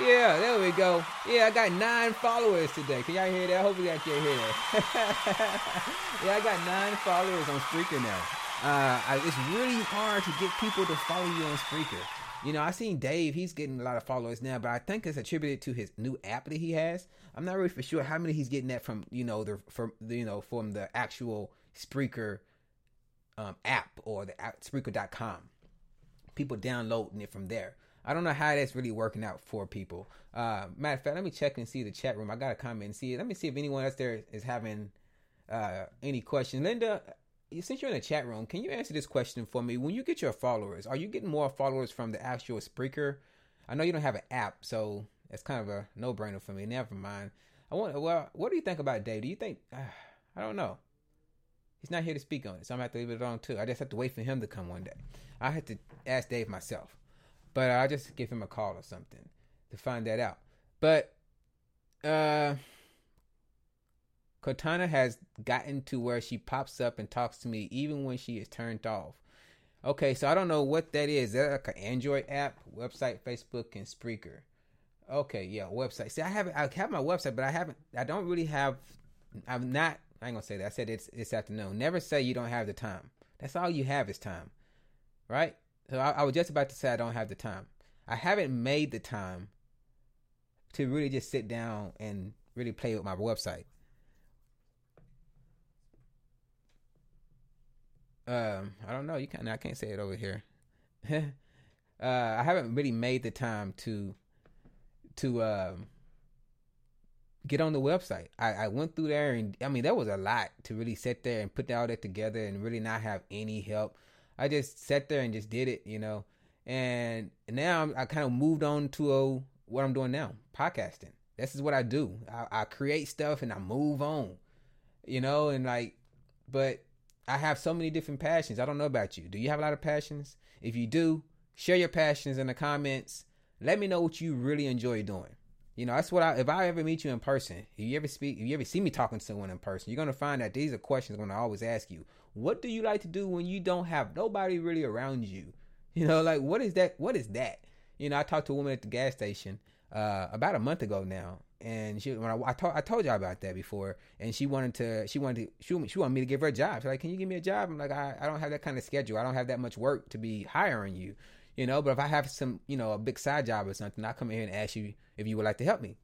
Speaker 2: Yeah, there we go. Yeah, I got nine followers today. Can y'all hear that? Hopefully, I can hear that. yeah, I got nine followers on Spreaker now. Uh, I, it's really hard to get people to follow you on Spreaker. You know, I seen Dave; he's getting a lot of followers now, but I think it's attributed to his new app that he has. I'm not really for sure how many he's getting that from. You know, the from you know from the actual Spreaker um, app or the app, Spreaker.com. People downloading it from there. I don't know how that's really working out for people. Uh, matter of fact, let me check and see the chat room. I got a comment and see. Let me see if anyone else there is having uh, any questions. Linda, since you're in the chat room, can you answer this question for me? When you get your followers, are you getting more followers from the actual Spreaker? I know you don't have an app, so it's kind of a no-brainer for me. Never mind. I want. Well, what do you think about Dave? Do you think? Uh, I don't know. He's not here to speak on it, so I'm gonna have to leave it alone too. I just have to wait for him to come one day. I had to ask Dave myself. But I'll just give him a call or something to find that out. But uh Cortana has gotten to where she pops up and talks to me even when she is turned off. Okay, so I don't know what that is. Is that like an Android app, website, Facebook, and Spreaker? Okay, yeah, website. See, I have I have my website, but I haven't. I don't really have. I'm not. I ain't gonna say that. I said it's this afternoon. Never say you don't have the time. That's all you have is time, right? So I, I was just about to say I don't have the time. I haven't made the time to really just sit down and really play with my website. Um, I don't know. You can I can't say it over here. uh, I haven't really made the time to to um get on the website. I, I went through there and I mean there was a lot to really sit there and put all that together and really not have any help. I just sat there and just did it, you know. And now I'm, i kind of moved on to a, what I'm doing now, podcasting. This is what I do. I, I create stuff and I move on, you know. And like, but I have so many different passions. I don't know about you. Do you have a lot of passions? If you do, share your passions in the comments. Let me know what you really enjoy doing. You know, that's what I. If I ever meet you in person, if you ever speak, if you ever see me talking to someone in person, you're gonna find that these are questions I'm gonna always ask you. What do you like to do when you don't have nobody really around you? You know, like what is that? What is that? You know, I talked to a woman at the gas station uh, about a month ago now, and she when I, I told I told y'all about that before, and she wanted to she wanted to, she, she wanted me to give her a job. She's like, "Can you give me a job?" I'm like, I, I don't have that kind of schedule. I don't have that much work to be hiring you. You know, but if I have some, you know, a big side job or something, I'll come in here and ask you if you would like to help me.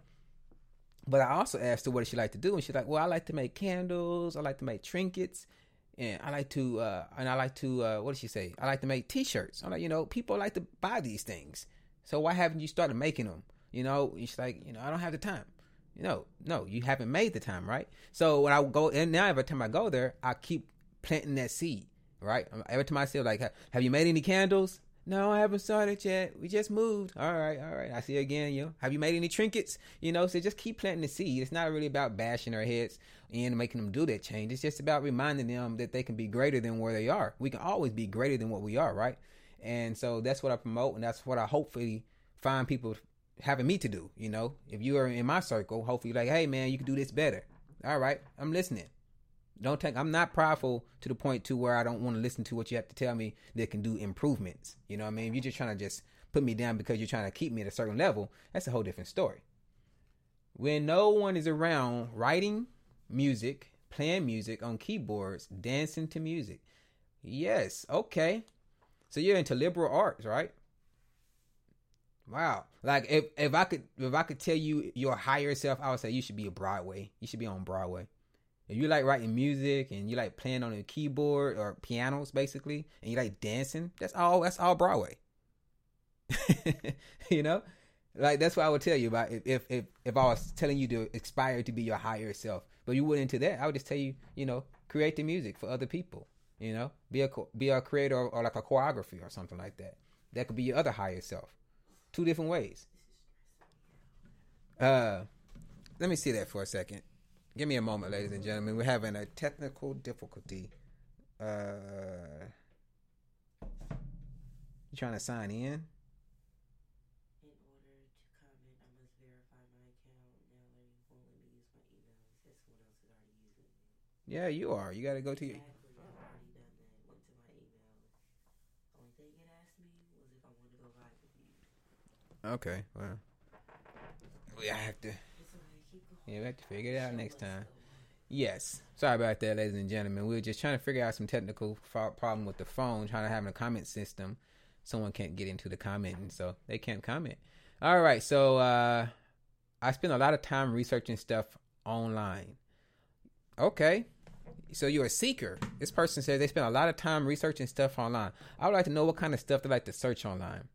Speaker 2: But I also asked her what she like to do, and she's like, "Well, I like to make candles. I like to make trinkets." and I like to, uh, and I like to, uh, what did she say? I like to make T-shirts. I'm like, you know, people like to buy these things, so why haven't you started making them? You know, it's like, you know, I don't have the time. You know, no, you haven't made the time, right? So when I go, and now every time I go there, I keep planting that seed, right? Every time I say, like, have you made any candles? No, I haven't started yet. We just moved. All right, all right. I see you again. You know, have you made any trinkets? You know, so just keep planting the seed. It's not really about bashing our heads and making them do that change. It's just about reminding them that they can be greater than where they are. We can always be greater than what we are, right? And so that's what I promote, and that's what I hopefully find people having me to do. You know, if you are in my circle, hopefully, like, hey man, you can do this better. All right, I'm listening. Don't take. I'm not prideful to the point to where I don't want to listen to what you have to tell me that can do improvements. You know what I mean? If you're just trying to just put me down because you're trying to keep me at a certain level, that's a whole different story. When no one is around writing music, playing music on keyboards, dancing to music. Yes, okay. So you're into liberal arts, right? Wow. Like if if I could if I could tell you your higher self, I would say you should be a Broadway. You should be on Broadway. If you like writing music and you like playing on a keyboard or pianos, basically, and you like dancing, that's all. That's all Broadway. you know, like that's what I would tell you about if if if I was telling you to aspire to be your higher self, but you wouldn't into that. I would just tell you, you know, create the music for other people. You know, be a be a creator or, or like a choreography or something like that. That could be your other higher self. Two different ways. Uh, let me see that for a second. Give me a moment, ladies and gentlemen. We're having a technical difficulty. Uh, you trying to sign in?
Speaker 3: In order to comment, I must verify my account. Now they won't let me use my email. It says someone else is already using it.
Speaker 2: Yeah, you are. You got to go to your.
Speaker 3: Exactly. I've already done that. Went to my email. me was if I wanted to go ride with you.
Speaker 2: Okay, well, we have to. Yeah, we have to figure it out next time. Yes. Sorry about that, ladies and gentlemen. We were just trying to figure out some technical problem with the phone, trying to have a comment system. Someone can't get into the commenting, so they can't comment. All right, so uh, I spend a lot of time researching stuff online. Okay. So you're a seeker. This person says they spend a lot of time researching stuff online. I would like to know what kind of stuff they like to search online.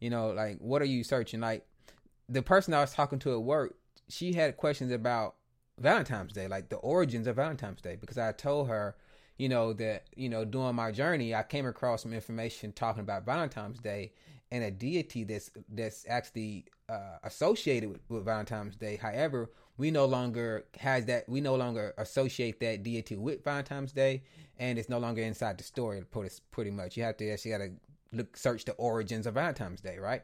Speaker 2: You know, like what are you searching? Like the person I was talking to at work, she had questions about Valentine's Day, like the origins of Valentine's Day, because I told her, you know, that, you know, during my journey, I came across some information talking about Valentine's Day and a deity that's that's actually uh, associated with, with Valentine's Day. However, we no longer has that we no longer associate that deity with Valentine's Day, and it's no longer inside the story. Pretty pretty much, you have to actually got to look search the origins of Valentine's Day, right?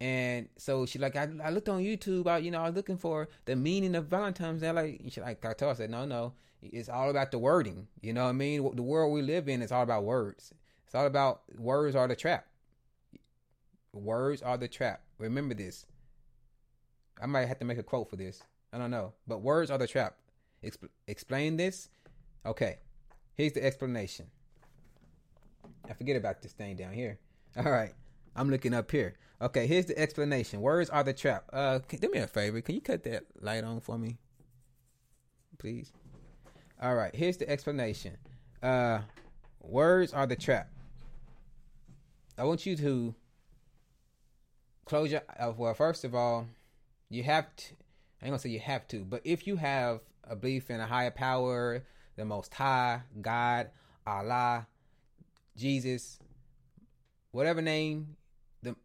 Speaker 2: And so she like I, I looked on YouTube. I you know I was looking for the meaning of Valentine's Day. Like she like I told her I said no no it's all about the wording. You know what I mean? The world we live in is all about words. It's all about words are the trap. Words are the trap. Remember this. I might have to make a quote for this. I don't know, but words are the trap. Expl- explain this. Okay, here's the explanation. I forget about this thing down here. All right, I'm looking up here. Okay, here's the explanation. Words are the trap. Uh, do me a favor. Can you cut that light on for me, please? All right, here's the explanation. Uh, words are the trap. I want you to close your. Uh, well, first of all, you have to. I ain't gonna say you have to, but if you have a belief in a higher power, the Most High, God, Allah, Jesus, whatever name the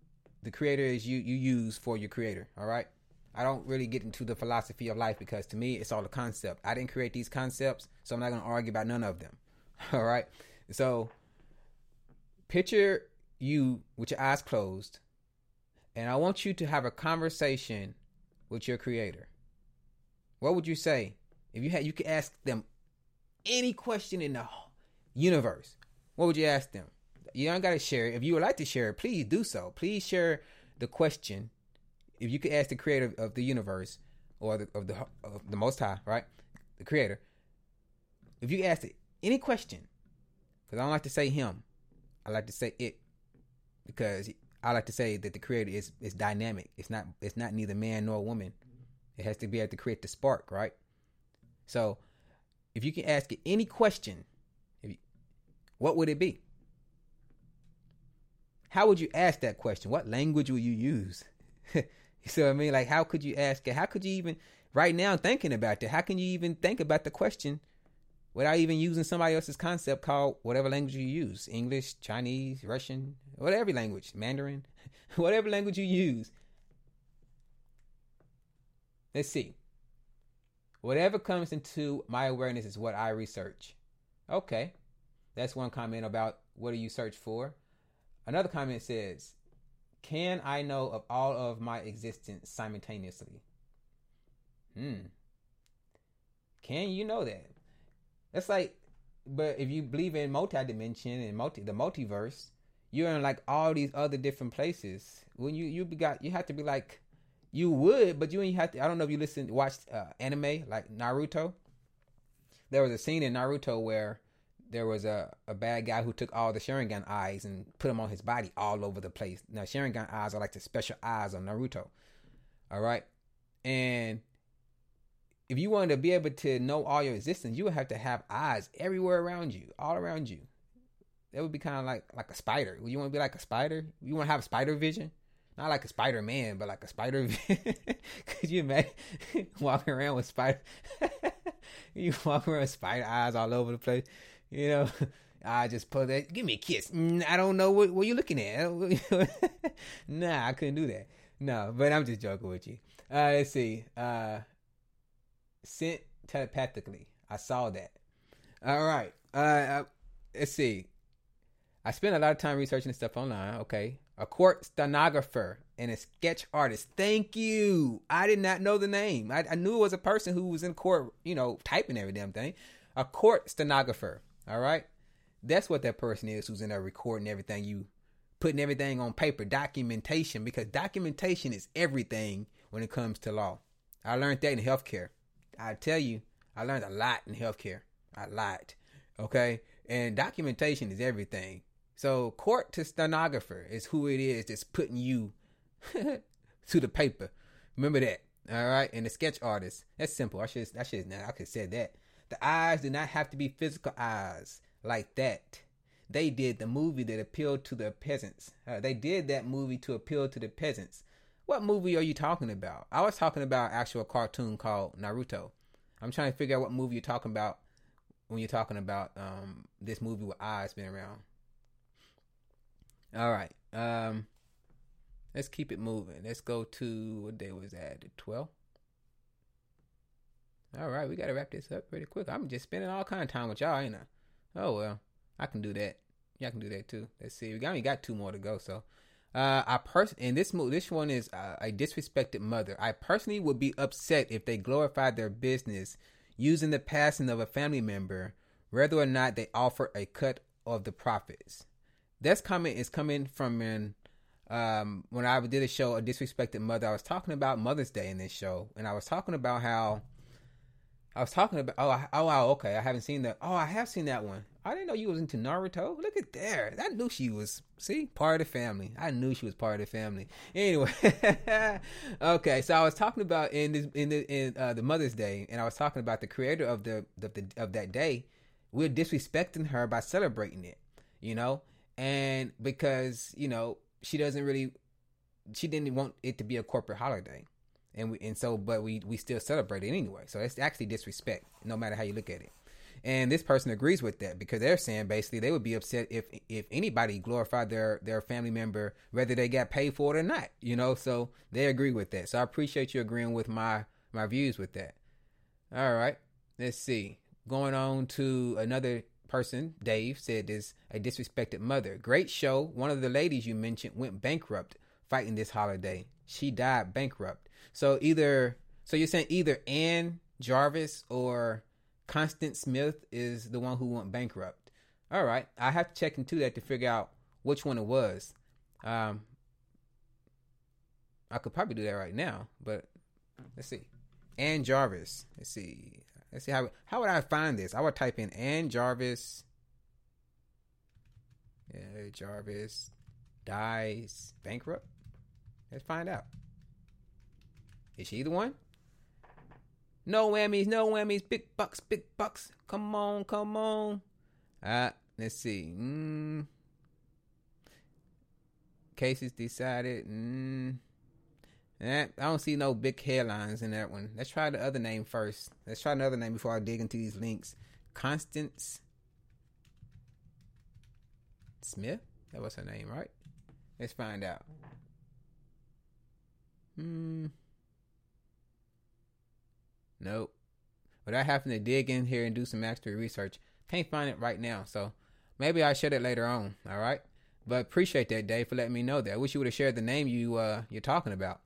Speaker 2: the Creator is, you you use for your Creator. All right. I don't really get into the philosophy of life because to me it's all a concept. I didn't create these concepts, so I'm not gonna argue about none of them. All right. So picture you with your eyes closed, and I want you to have a conversation with your creator. What would you say if you had you could ask them any question in the universe? What would you ask them? You don't gotta share it. If you would like to share it, please do so. Please share the question. If you could ask the creator of the universe or the, of the of the Most High, right, the Creator, if you ask it any question, because I don't like to say him, I like to say it, because I like to say that the Creator is is dynamic. It's not it's not neither man nor woman. It has to be able to create the spark, right? So, if you can ask it any question, what would it be? How would you ask that question? What language will you use? you see what I mean? Like, how could you ask it? How could you even, right now, thinking about that, how can you even think about the question without even using somebody else's concept called whatever language you use English, Chinese, Russian, whatever language, Mandarin, whatever language you use? Let's see. Whatever comes into my awareness is what I research. Okay. That's one comment about what do you search for? Another comment says, Can I know of all of my existence simultaneously? Hmm. Can you know that? That's like, but if you believe in multi-dimension and multi the multiverse, you're in like all these other different places. When you you got you have to be like, you would, but you ain't have to. I don't know if you listen watched uh, anime like Naruto. There was a scene in Naruto where there was a, a bad guy who took all the Sharingan eyes and put them on his body all over the place. Now Sharingan eyes are like the special eyes on Naruto. All right, and if you wanted to be able to know all your existence, you would have to have eyes everywhere around you, all around you. That would be kind of like like a spider. You want to be like a spider? You want to have spider vision? Not like a Spider Man, but like a spider. Could you imagine walking around with spider? you walk around with spider eyes all over the place. You know, I just put that. Give me a kiss. Mm, I don't know what what you're looking at. nah, I couldn't do that. No, but I'm just joking with you. Uh, let's see. Uh, sent telepathically. I saw that. All right. Uh, uh, let's see. I spent a lot of time researching stuff online. Okay. A court stenographer and a sketch artist. Thank you. I did not know the name. I, I knew it was a person who was in court, you know, typing every damn thing. A court stenographer. All right. That's what that person is who's in there recording everything you putting everything on paper, documentation, because documentation is everything when it comes to law. I learned that in healthcare. I tell you, I learned a lot in healthcare. A lot. Okay? And documentation is everything. So court to stenographer is who it is that's putting you to the paper. Remember that. All right. And the sketch artist. That's simple. I should I should now I could say that. The eyes do not have to be physical eyes like that. They did the movie that appealed to the peasants. Uh, they did that movie to appeal to the peasants. What movie are you talking about? I was talking about actual cartoon called Naruto. I'm trying to figure out what movie you're talking about when you're talking about um, this movie with eyes being around. All right. Um, let's keep it moving. Let's go to what day was that? The 12th. All right, we gotta wrap this up pretty quick. I'm just spending all kind of time with y'all, ain't I? Oh well, I can do that. Y'all can do that too. Let's see. We only got two more to go, so uh, I pers and this mo- this one is uh, a disrespected mother. I personally would be upset if they glorified their business using the passing of a family member, whether or not they offer a cut of the profits. This comment is coming from an um, when I did a show, a disrespected mother. I was talking about Mother's Day in this show, and I was talking about how I was talking about. Oh, I, oh, wow, okay. I haven't seen that. Oh, I have seen that one. I didn't know you was into Naruto. Look at there. I knew she was. See, part of the family. I knew she was part of the family. Anyway, okay. So I was talking about in this in the in uh, the Mother's Day, and I was talking about the creator of the, the, the of that day. We're disrespecting her by celebrating it. You know, and because you know she doesn't really, she didn't want it to be a corporate holiday and we and so but we we still celebrate it anyway. So it's actually disrespect, no matter how you look at it. And this person agrees with that because they're saying basically they would be upset if if anybody glorified their their family member, whether they got paid for it or not. You know, so they agree with that. So I appreciate you agreeing with my my views with that. All right, let's see. Going on to another person, Dave said this a disrespected mother. Great show. One of the ladies you mentioned went bankrupt fighting this holiday. She died bankrupt. So either so you're saying either Ann Jarvis or Constance Smith is the one who went bankrupt. All right, I have to check into that to figure out which one it was. Um, I could probably do that right now, but let's see. Ann Jarvis. Let's see. Let's see how how would I find this? I would type in Ann Jarvis. Yeah, Jarvis dies bankrupt. Let's find out. Is she the one? No whammies, no whammies, big bucks, big bucks. Come on, come on. Uh, let's see. Mm. Cases decided. Mm. Eh, I don't see no big headlines in that one. Let's try the other name first. Let's try another name before I dig into these links. Constance Smith? That was her name, right? Let's find out. Hmm. Nope. Without having to dig in here and do some extra research, can't find it right now. So maybe I share it later on. All right. But appreciate that, Dave, for letting me know that. I wish you would have shared the name you uh you're talking about.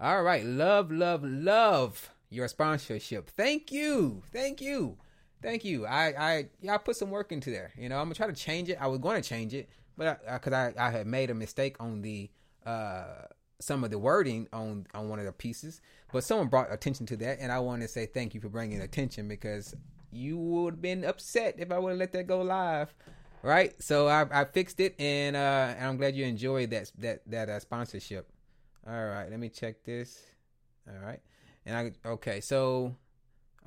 Speaker 2: All right. Love, love, love your sponsorship. Thank you. Thank you. Thank you. I I yeah, I put some work into there. You know, I'm gonna try to change it. I was going to change it, but because I, I, I had made a mistake on the uh some of the wording on on one of the pieces, but someone brought attention to that, and I want to say thank you for bringing attention because you would have been upset if I would have let that go live, right? So I, I fixed it, and uh, and I'm glad you enjoyed that that that uh, sponsorship. All right, let me check this. All right, and I okay, so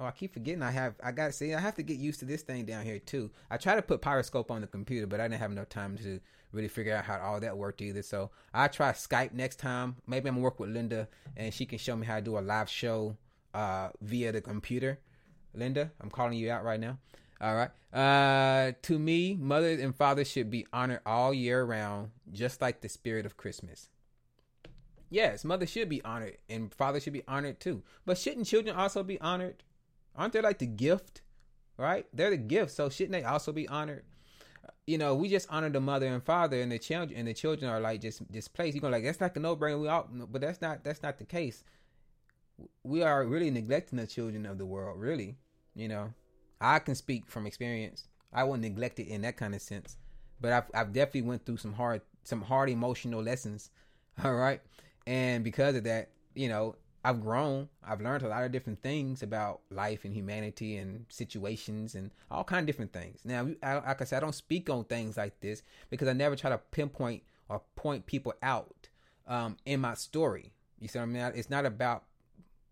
Speaker 2: Oh, I keep forgetting. I have. I got to see. I have to get used to this thing down here too. I try to put Periscope on the computer, but I didn't have enough time to really figure out how all that worked either. So I try Skype next time. Maybe I'm gonna work with Linda, and she can show me how to do a live show uh, via the computer. Linda, I'm calling you out right now. All right. Uh, to me, mothers and fathers should be honored all year round, just like the spirit of Christmas. Yes, mothers should be honored, and fathers should be honored too. But shouldn't children also be honored? Aren't they like the gift? Right? They're the gift. So shouldn't they also be honored? You know, we just honor the mother and father, and the children and the children are like just displaced. You're going like that's like a no brainer. We all, but that's not that's not the case. We are really neglecting the children of the world. Really, you know, I can speak from experience. I won't neglect it in that kind of sense, but I've I've definitely went through some hard some hard emotional lessons. All right. And because of that, you know, I've grown. I've learned a lot of different things about life and humanity and situations and all kind of different things. Now, I, like I said, I don't speak on things like this because I never try to pinpoint or point people out um, in my story. You see what I mean? It's not about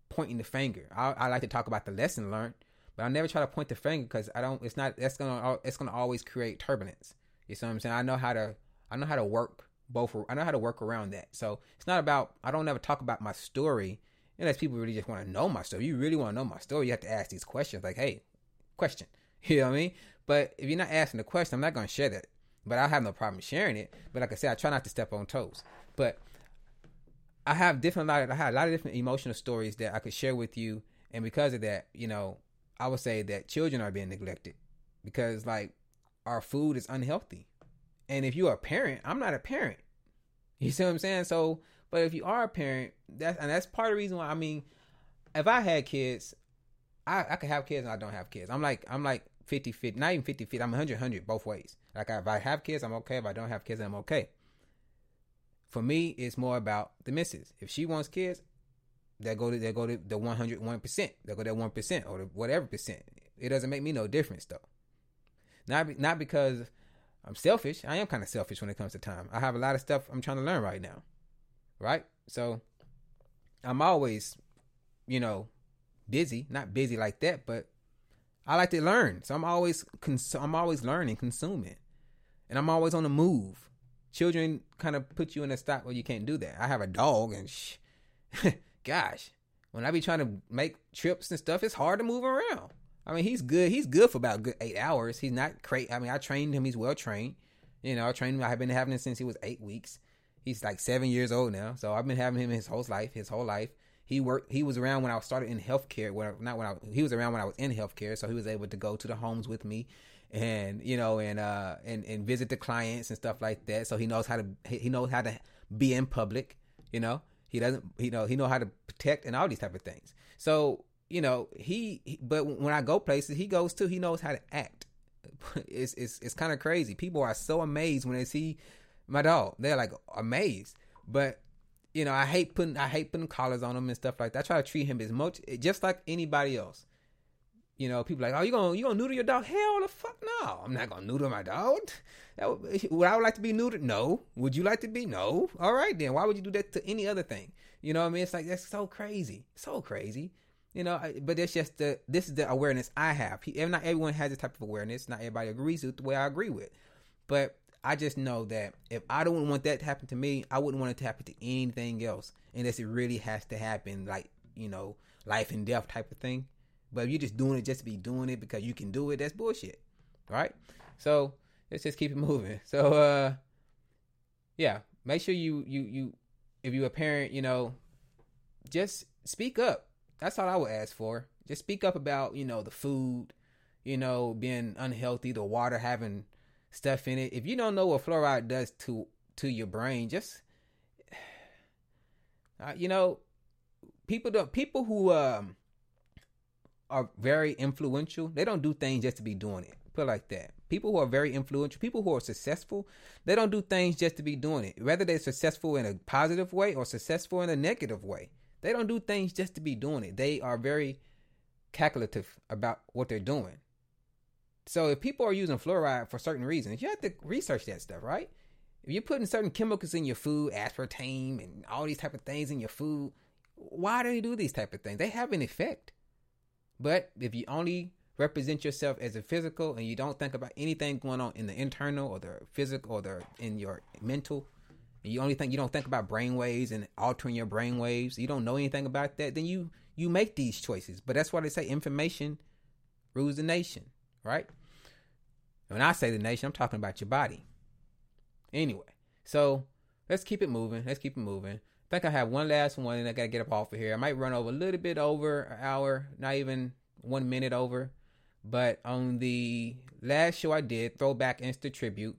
Speaker 2: pointing the finger. I, I like to talk about the lesson learned, but I never try to point the finger because I don't. It's not. That's gonna. It's gonna always create turbulence. You see what I'm saying? I know how to. I know how to work both. I know how to work around that. So it's not about. I don't ever talk about my story unless people really just want to know my story. You really want to know my story, you have to ask these questions. Like, hey, question. You know what I mean? But if you're not asking the question, I'm not going to share that. But I have no problem sharing it. But like I said, I try not to step on toes. But I have different I had a lot of different emotional stories that I could share with you, and because of that, you know, I would say that children are being neglected because like our food is unhealthy, and if you're a parent, I'm not a parent. You see what I'm saying? So but if you are a parent, that's and that's part of the reason why. I mean, if I had kids, I I could have kids and I don't have kids. I'm like I'm like 50 50, not even 50 50. I'm 100 100 both ways. Like if I have kids, I'm okay. If I don't have kids, I'm okay. For me, it's more about the missus. If she wants kids, they go to they go to the 101 percent. They go to one percent or whatever percent. It doesn't make me no difference though. Not not because I'm selfish. I am kind of selfish when it comes to time. I have a lot of stuff I'm trying to learn right now right? So I'm always, you know, busy, not busy like that, but I like to learn. So I'm always cons- I'm always learning, consuming. And I'm always on the move. Children kind of put you in a spot where you can't do that. I have a dog and sh- gosh, when I be trying to make trips and stuff, it's hard to move around. I mean, he's good. He's good for about good eight hours. He's not crazy. I mean, I trained him. He's well trained. You know, I trained him. I've been having him since he was eight weeks. He's like seven years old now, so I've been having him his whole life. His whole life. He worked. He was around when I started in healthcare. When not when I he was around when I was in healthcare, so he was able to go to the homes with me, and you know, and uh, and and visit the clients and stuff like that. So he knows how to he knows how to be in public. You know, he doesn't. You know, he know how to protect and all these type of things. So you know, he. But when I go places, he goes too. He knows how to act. It's it's it's kind of crazy. People are so amazed when they see my dog. They're like amazed. But you know, I hate putting I hate putting collars on him and stuff like that. I try to treat him as much eh, just like anybody else. You know, people like, oh, you gonna you gonna neuter your dog? Hell the fuck no! I'm not gonna neuter my dog. Would, eh, would I like to be neutered? No. Would you like to be? No. All right then. Why would you do that to any other thing? You know what I mean? It's like that's so crazy, so crazy. You know, but it's just the this is the awareness I have. Not everyone has this type of awareness. Not everybody agrees with the way I agree with. But I just know that if I don't want that to happen to me, I wouldn't want it to happen to anything else unless it really has to happen, like you know, life and death type of thing. But if you're just doing it just to be doing it because you can do it, that's bullshit, right? So let's just keep it moving. So uh, yeah, make sure you you you if you're a parent, you know, just speak up. That's all I would ask for. Just speak up about you know the food, you know, being unhealthy, the water having stuff in it. If you don't know what fluoride does to to your brain, just uh, you know, people don't people who um are very influential. They don't do things just to be doing it. Put it like that. People who are very influential, people who are successful, they don't do things just to be doing it. Whether they're successful in a positive way or successful in a negative way, they don't do things just to be doing it. They are very calculative about what they're doing. So if people are using fluoride for certain reasons, you have to research that stuff, right? If you're putting certain chemicals in your food, aspartame and all these type of things in your food, why do they do these type of things? They have an effect. But if you only represent yourself as a physical and you don't think about anything going on in the internal or the physical or the in your mental, and you only think you don't think about brain waves and altering your brain waves, you don't know anything about that, then you you make these choices. But that's why they say information rules the nation, right? When I say the nation, I'm talking about your body. Anyway, so let's keep it moving. Let's keep it moving. I think I have one last one and I gotta get up off of here. I might run over a little bit over an hour, not even one minute over. But on the last show I did, Throwback Insta Tribute,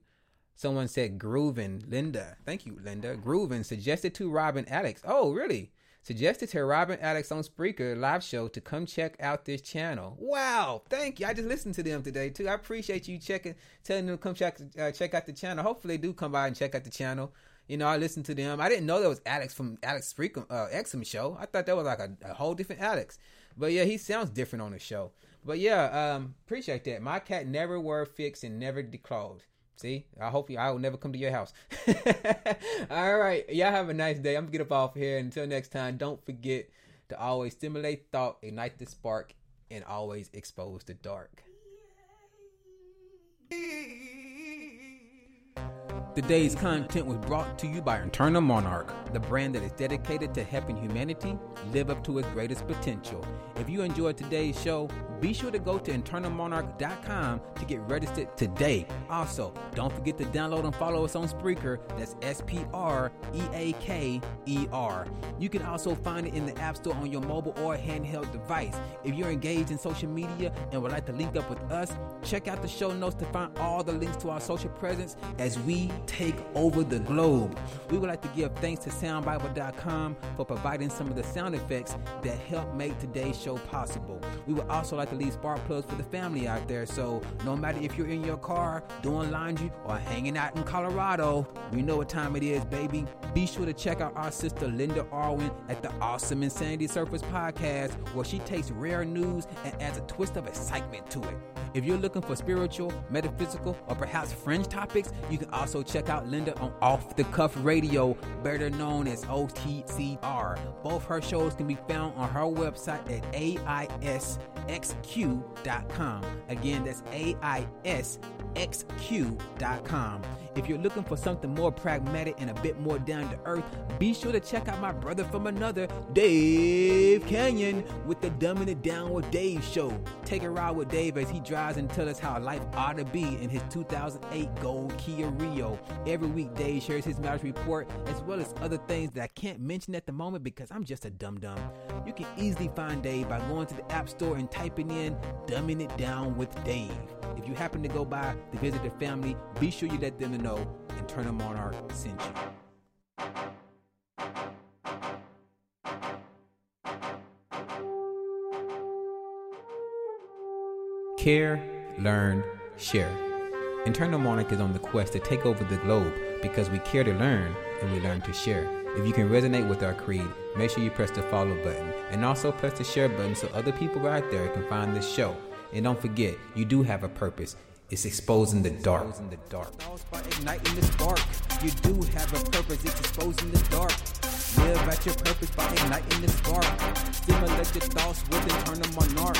Speaker 2: someone said Groovin, Linda. Thank you, Linda. Groovin suggested to Robin Alex. Oh, really? Suggested to Robin Alex on Spreaker live show to come check out this channel. Wow, thank you. I just listened to them today too. I appreciate you checking, telling them to come check uh, check out the channel. Hopefully, they do come by and check out the channel. You know, I listened to them. I didn't know that was Alex from Alex Freakum uh, Exum show. I thought that was like a, a whole different Alex. But yeah, he sounds different on the show. But yeah, um, appreciate that. My cat never were fixed and never declawed. See, I hope you, I will never come to your house. All right, y'all have a nice day. I'm gonna get up off here. Until next time, don't forget to always stimulate thought, ignite the spark, and always expose the dark. Today's content was brought to you by Internal Monarch, the brand that is dedicated to helping humanity live up to its greatest potential. If you enjoyed today's show, be sure to go to internalmonarch.com to get registered today. Also, don't forget to download and follow us on Spreaker. That's S P R E A K E R. You can also find it in the App Store on your mobile or handheld device. If you're engaged in social media and would like to link up with us, check out the show notes to find all the links to our social presence as we take over the globe. We would like to give thanks to soundbible.com for providing some of the sound effects that help make today's show possible. We would also like to leave spark plugs for the family out there. So no matter if you're in your car, doing laundry, or hanging out in Colorado, we know what time it is, baby. Be sure to check out our sister Linda Arwin at the Awesome Insanity Surface podcast, where she takes rare news and adds a twist of excitement to it. If you're looking for spiritual, metaphysical, or perhaps fringe topics, you can also check out Linda on Off the Cuff Radio, better known as OTCR. Both her shows can be found on her website at AISXQ.com. Again, that's AISXQ.com. If you're looking for something more pragmatic and a bit more down to earth, be sure to check out my brother from another, Dave Canyon, with the Dumbing It Down with Dave show. Take a ride with Dave as he drives and tells us how life ought to be in his 2008 Gold Kia Rio. Every week, Dave shares his marriage report as well as other things that I can't mention at the moment because I'm just a dum dum. You can easily find Dave by going to the App Store and typing in Dumbing It Down with Dave. If you happen to go by to visit the family, be sure you let them know Internal Monarch sent you. Care, learn, share. Internal Monarch is on the quest to take over the globe because we care to learn and we learn to share. If you can resonate with our creed, make sure you press the follow button and also press the share button so other people out there can find this show. And don't forget, you do have a purpose. It's exposing the dark. Exposing the dark. You do have a purpose. It's exposing the dark. Live at your purpose by igniting the spark. Stimulate your thoughts with internal monarch.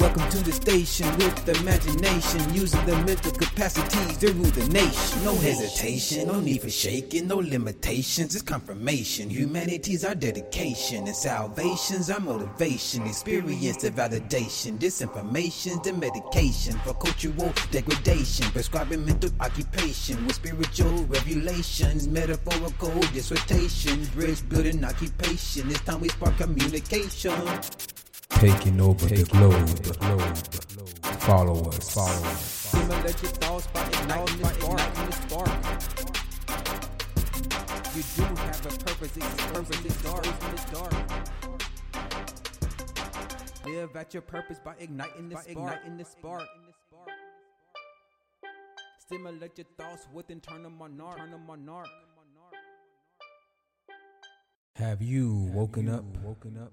Speaker 2: Welcome to the station with imagination, using the mental capacities to rule the nation. No hesitation, no need for shaking, no limitations. It's confirmation. Humanity's our dedication, and salvation's our motivation. Experience the validation, disinformation, the medication for cultural degradation. Prescribing mental occupation with spiritual revelations, metaphorical dissertation, bridge building occupation. It's time we spark communication.
Speaker 1: Taking over the globe. The globe. Follow us. Follow us.
Speaker 2: Stimulate your thoughts by igniting the spark. You do have a purpose. It's purpose. It's dark. It's dark. Live at your purpose by igniting the spark. Igniting the spark. Stimulate your thoughts with internal monarch. Internal monarch.
Speaker 1: Have you woken up? Woken up?